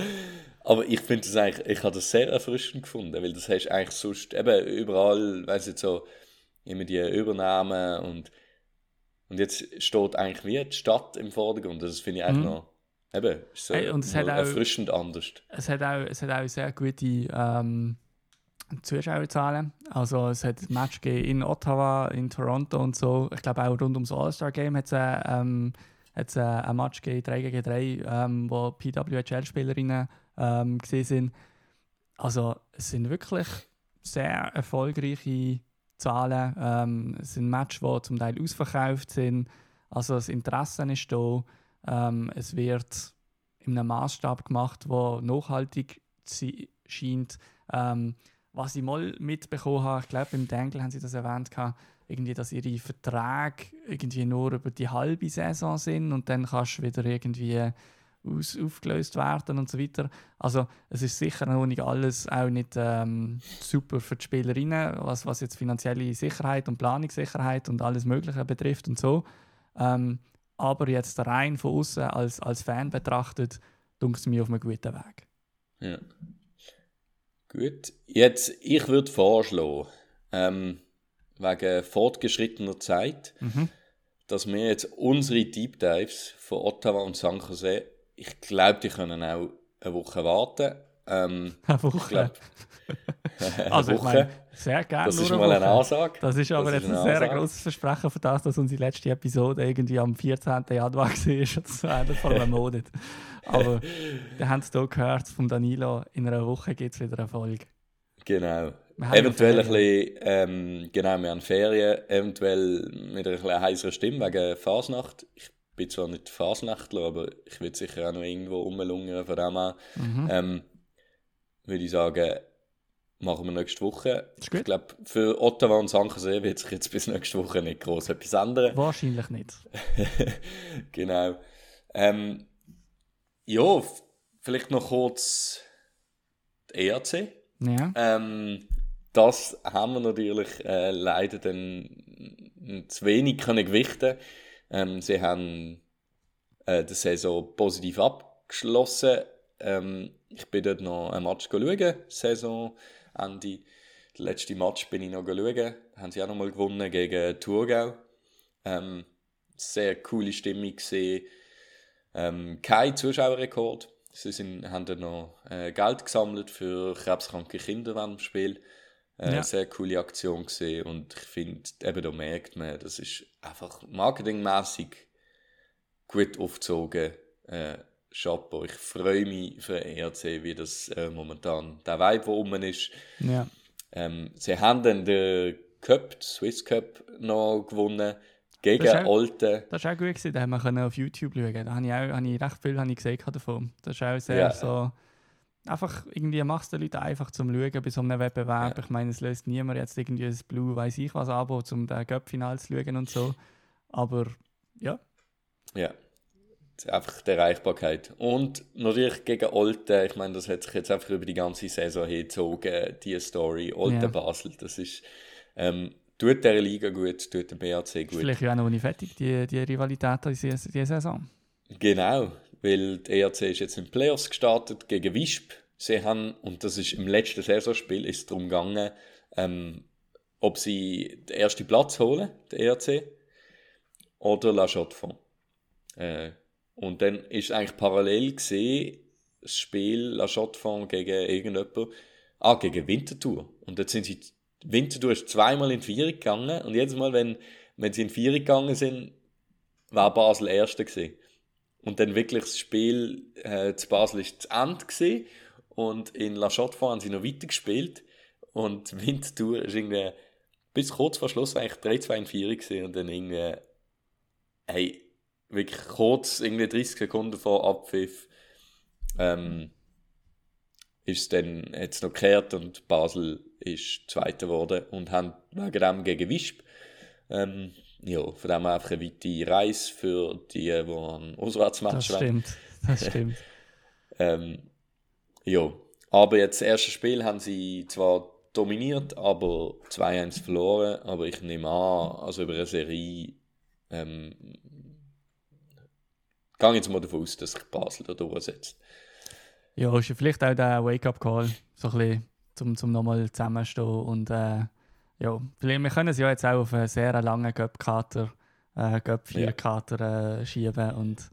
aber ich finde das eigentlich, ich habe das sehr erfrischend gefunden, weil das hast du eigentlich sonst eben überall, weißt du, so immer die Übernahmen und und jetzt steht eigentlich wie die Stadt im Vordergrund. Das finde ich eigentlich Mhm. noch eben so Hey, und es hat auch- erfrischend anders. es, hat auch, es hat auch sehr gute ähm, Zuschauerzahlen. Also es hat ein Match in Ottawa, in Toronto und so. Ich glaube auch rund ums All-Star-Game hat es äh, ähm, äh, ein Match gegeben, 3 gegen 3, ähm, wo PWHL-Spielerinnen ähm, gesehen sind. Also es sind wirklich sehr erfolgreiche Zahlen. Ähm, es sind Matches, die zum Teil ausverkauft sind. Also das Interesse ist da. Ähm, es wird in einem Maßstab gemacht, der nachhaltig scheint. Ähm, was ich mal mitbekommen habe, ich glaube, im Dangle haben sie das erwähnt, irgendwie, dass ihre Verträge irgendwie nur über die halbe Saison sind und dann kannst du wieder irgendwie aus, aufgelöst werden und so weiter. Also es ist sicher noch nicht alles auch nicht ähm, super für die Spielerinnen, was, was jetzt finanzielle Sicherheit und Planungssicherheit und alles Mögliche betrifft und so. Ähm, aber jetzt rein von außen als, als Fan betrachtet, dunkt es mir auf einem guten Weg. Ja. Gut, jetzt, ich würde vorschlagen, ähm, wegen fortgeschrittener Zeit, Mhm. dass wir jetzt unsere Deep Dives von Ottawa und San Jose, ich glaube, die können auch eine Woche warten. Ähm, Eine ich Woche. glaube, eine also ich meine, sehr gerne das ist mal eine. Ansage. Das ist aber Das jetzt ist ein eine sehr Ansage. grosses Versprechen für das, dass unsere letzte Episode irgendwie am 14. Januar [laughs] war. Das war einer von einem Monat. Aber wir haben es hier gehört von Danilo, in einer Woche gibt es wieder eine Folge. Genau. Eventuell ein bisschen, ähm, genau, wir haben Ferien, eventuell mit einer heiseren Stimme wegen Fasnacht. Ich bin zwar nicht Fasnachtler, aber ich will sicher auch noch irgendwo rumlungern von dem her. Mhm. Ähm, würde ich sagen, machen wir nächste Woche. Ich glaube, für Ottawa und San Jose wird sich jetzt bis nächste Woche nicht groß etwas ändern. Wahrscheinlich nicht. [laughs] genau. Ähm, ja, vielleicht noch kurz die ERC. Ja. Ähm, das haben wir natürlich äh, leider dann zu wenig können gewichten. Ähm, sie haben äh, die Saison positiv abgeschlossen. Ähm, ich bin dort noch ein Match schauen, Saisonende. Der letzte Match bin ich noch schauen. Haben sie auch noch mal gewonnen gegen Thurgau. Ähm, sehr coole Stimmung gesehen. Ähm, kein Zuschauerrekord. Sie sind, haben dann noch äh, Geld gesammelt für krebskranke Kinder während dem Spiel. Äh, Ja. Sehr coole Aktion gesehen und ich finde, eben da merkt man, das ist einfach marketingmäßig gut aufgezogen. Äh, Chapeau. Ich freue mich für den ERC, wie das äh, momentan der Vibe, der rum ist. ja. Ähm, sie haben dann den Cup, den Swiss Cup, noch gewonnen gegen Das ist auch- Alte. Das war auch gut, gewesen. da haben wir auf YouTube schauen. Da habe ich, auch, habe ich recht viel habe ich gesehen davon. Das ist auch sehr Ja. so. Einfach irgendwie machst du den Leuten einfach zum Schauen bei so einem Wettbewerb. Ja. Ich meine, es löst niemand jetzt irgendwie das Blue, weiß ich was, Abo, um den Cup-Final zu schauen und so. Aber ja, Ja. Einfach die Erreichbarkeit. Und natürlich gegen Olten, ich meine, das hat sich jetzt einfach über die ganze Saison hingezogen, die Story. Olten Ja. Basel, das ist, ähm, tut der Liga gut, tut der BAC ist gut. vielleicht auch noch nicht fertig, die, die Rivalität diese, diese Saison. Genau, weil die ERC ist jetzt in den Playoffs gestartet gegen Wisp. Sie haben, und das ist im letzten Saisonspiel, ist es darum gegangen, ähm, ob sie den ersten Platz holen, der ERC, oder La Chaux-de-Fonds. Äh, und dann ist eigentlich parallel gesehen, das Spiel La Chaux-de-Fonds gegen irgendjemand, ah, gegen Winterthur. Und jetzt sind sie, Winterthur ist zweimal in Vierung gegangen, und jedes Mal, wenn, wenn sie in Vierung gegangen sind, war Basel Erster gewesen. Und dann wirklich das Spiel äh, zu Basel ist zu Ende gewesen. und in La Chaux-de-Fonds haben sie noch weiter gespielt und Winterthur ist irgendwie bis kurz vor Schluss eigentlich 3-2 in 4 gewesen und dann irgendwie hey, wirklich kurz, irgendwie 30 Sekunden vor Abpfiff ähm, ist es dann jetzt noch gekehrt und Basel ist Zweiter geworden und haben wegen dem gegen Wisp ähm, ja, von dem einfach eine weite Reise für die, die an Auswärtsmatch Das stimmt, das [laughs] stimmt. ähm, ja, aber jetzt das erste Spiel haben sie zwar dominiert, aber 2-1 verloren, aber ich nehme an, also über eine Serie ähm, gehe jetzt mal davon aus, dass sich Basel da durchsetzt. Ja, ist ja vielleicht auch der Wake-up-Call, so ein bisschen, zum, zum nochmal zusammenstehen und äh, ja, vielleicht, wir können es ja jetzt auch auf einen sehr langen Göpp-Kater, äh, Göpp-4-Kater äh, schieben und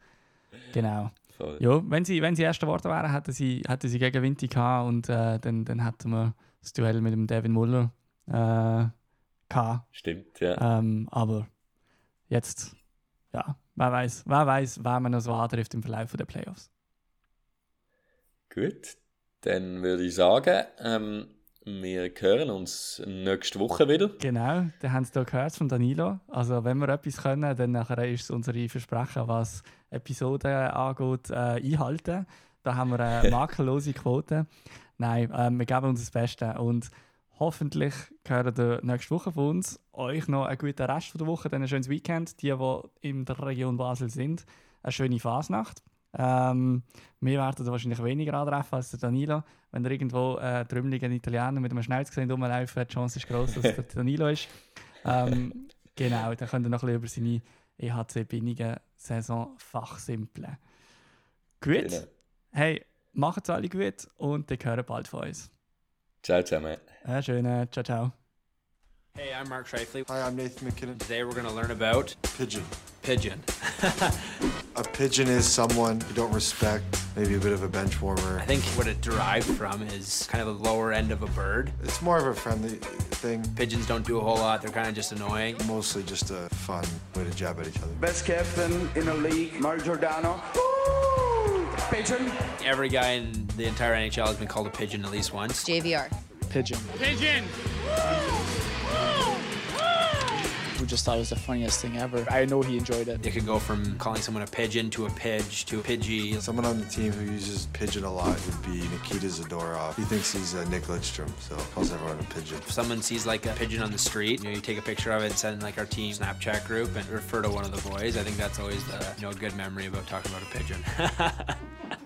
genau. Voll. Ja, wenn sie, wenn sie Erster geworden wären, hätten sie, hätten sie gegen Vinti gehabt und äh, dann, dann hätten wir das Duell mit dem Devin Muller äh, gehabt. Stimmt, ja. Ähm, aber jetzt, ja, wer weiß, wer weiß, wer man noch so antrifft im Verlauf der Playoffs. Gut, dann würde ich sagen, ähm, wir hören uns nächste Woche wieder. Genau, da haben Sie da gehört von Danilo. Also wenn wir etwas können, dann nachher ist es unsere Versprechen, was Episoden angeht, äh, einhalten. Da haben wir eine [laughs] makellose Quote. Nein, ähm, wir geben uns das Beste und hoffentlich hören ihr nächste Woche von uns. Euch noch einen guten Rest von der Woche, dann ein schönes Weekend. Die, die in der Region Basel sind, eine schöne Fasnacht. Ähm, wir werden wahrscheinlich weniger antreffen als der Danilo. Wenn ihr irgendwo äh, trümmeligen Italiener mit einem Schnauz gesehen rumlaufen, die Chance ist groß, dass es der [laughs] Danilo ist. Ähm, genau, dann könnt ihr noch ein bisschen über seine EHC-Binnigen-Saison fachsimpeln. Gut, Genau. hey, macht's alle gut und ihr hören bald von uns. Ciao zusammen. Einen schönen, ciao, ciao. Hey, I'm Mark Shifley. Hi, I'm Nathan McKinnon. Today we're going to learn about Pigeon. pigeon. [laughs] A pigeon is someone you don't respect, maybe a bit of a bench warmer. I think what it derived from is kind of the lower end of a bird. It's more of a friendly thing, Pigeons don't do a whole lot. They're kind of just annoying. mostly just a fun way to jab at each other. Best captain in the league, Mark Giordano. Pigeon. Every guy in the entire NHL has been called a pigeon at least once. JVR. pigeon. Pigeon! We just thought it was the funniest thing ever. I know he enjoyed it. It could go from calling someone a pigeon to a pidge to a pidgey. Someone on the team who uses pigeon a lot would be Nikita Zadorov. He thinks he's uh, Nick Lidstrom, so calls everyone a pigeon. If someone sees like a pigeon on the street, you know, you take a picture of it and send like our team Snapchat group and refer to one of the boys. I think that's always the you know good memory about talking about a pigeon. [laughs]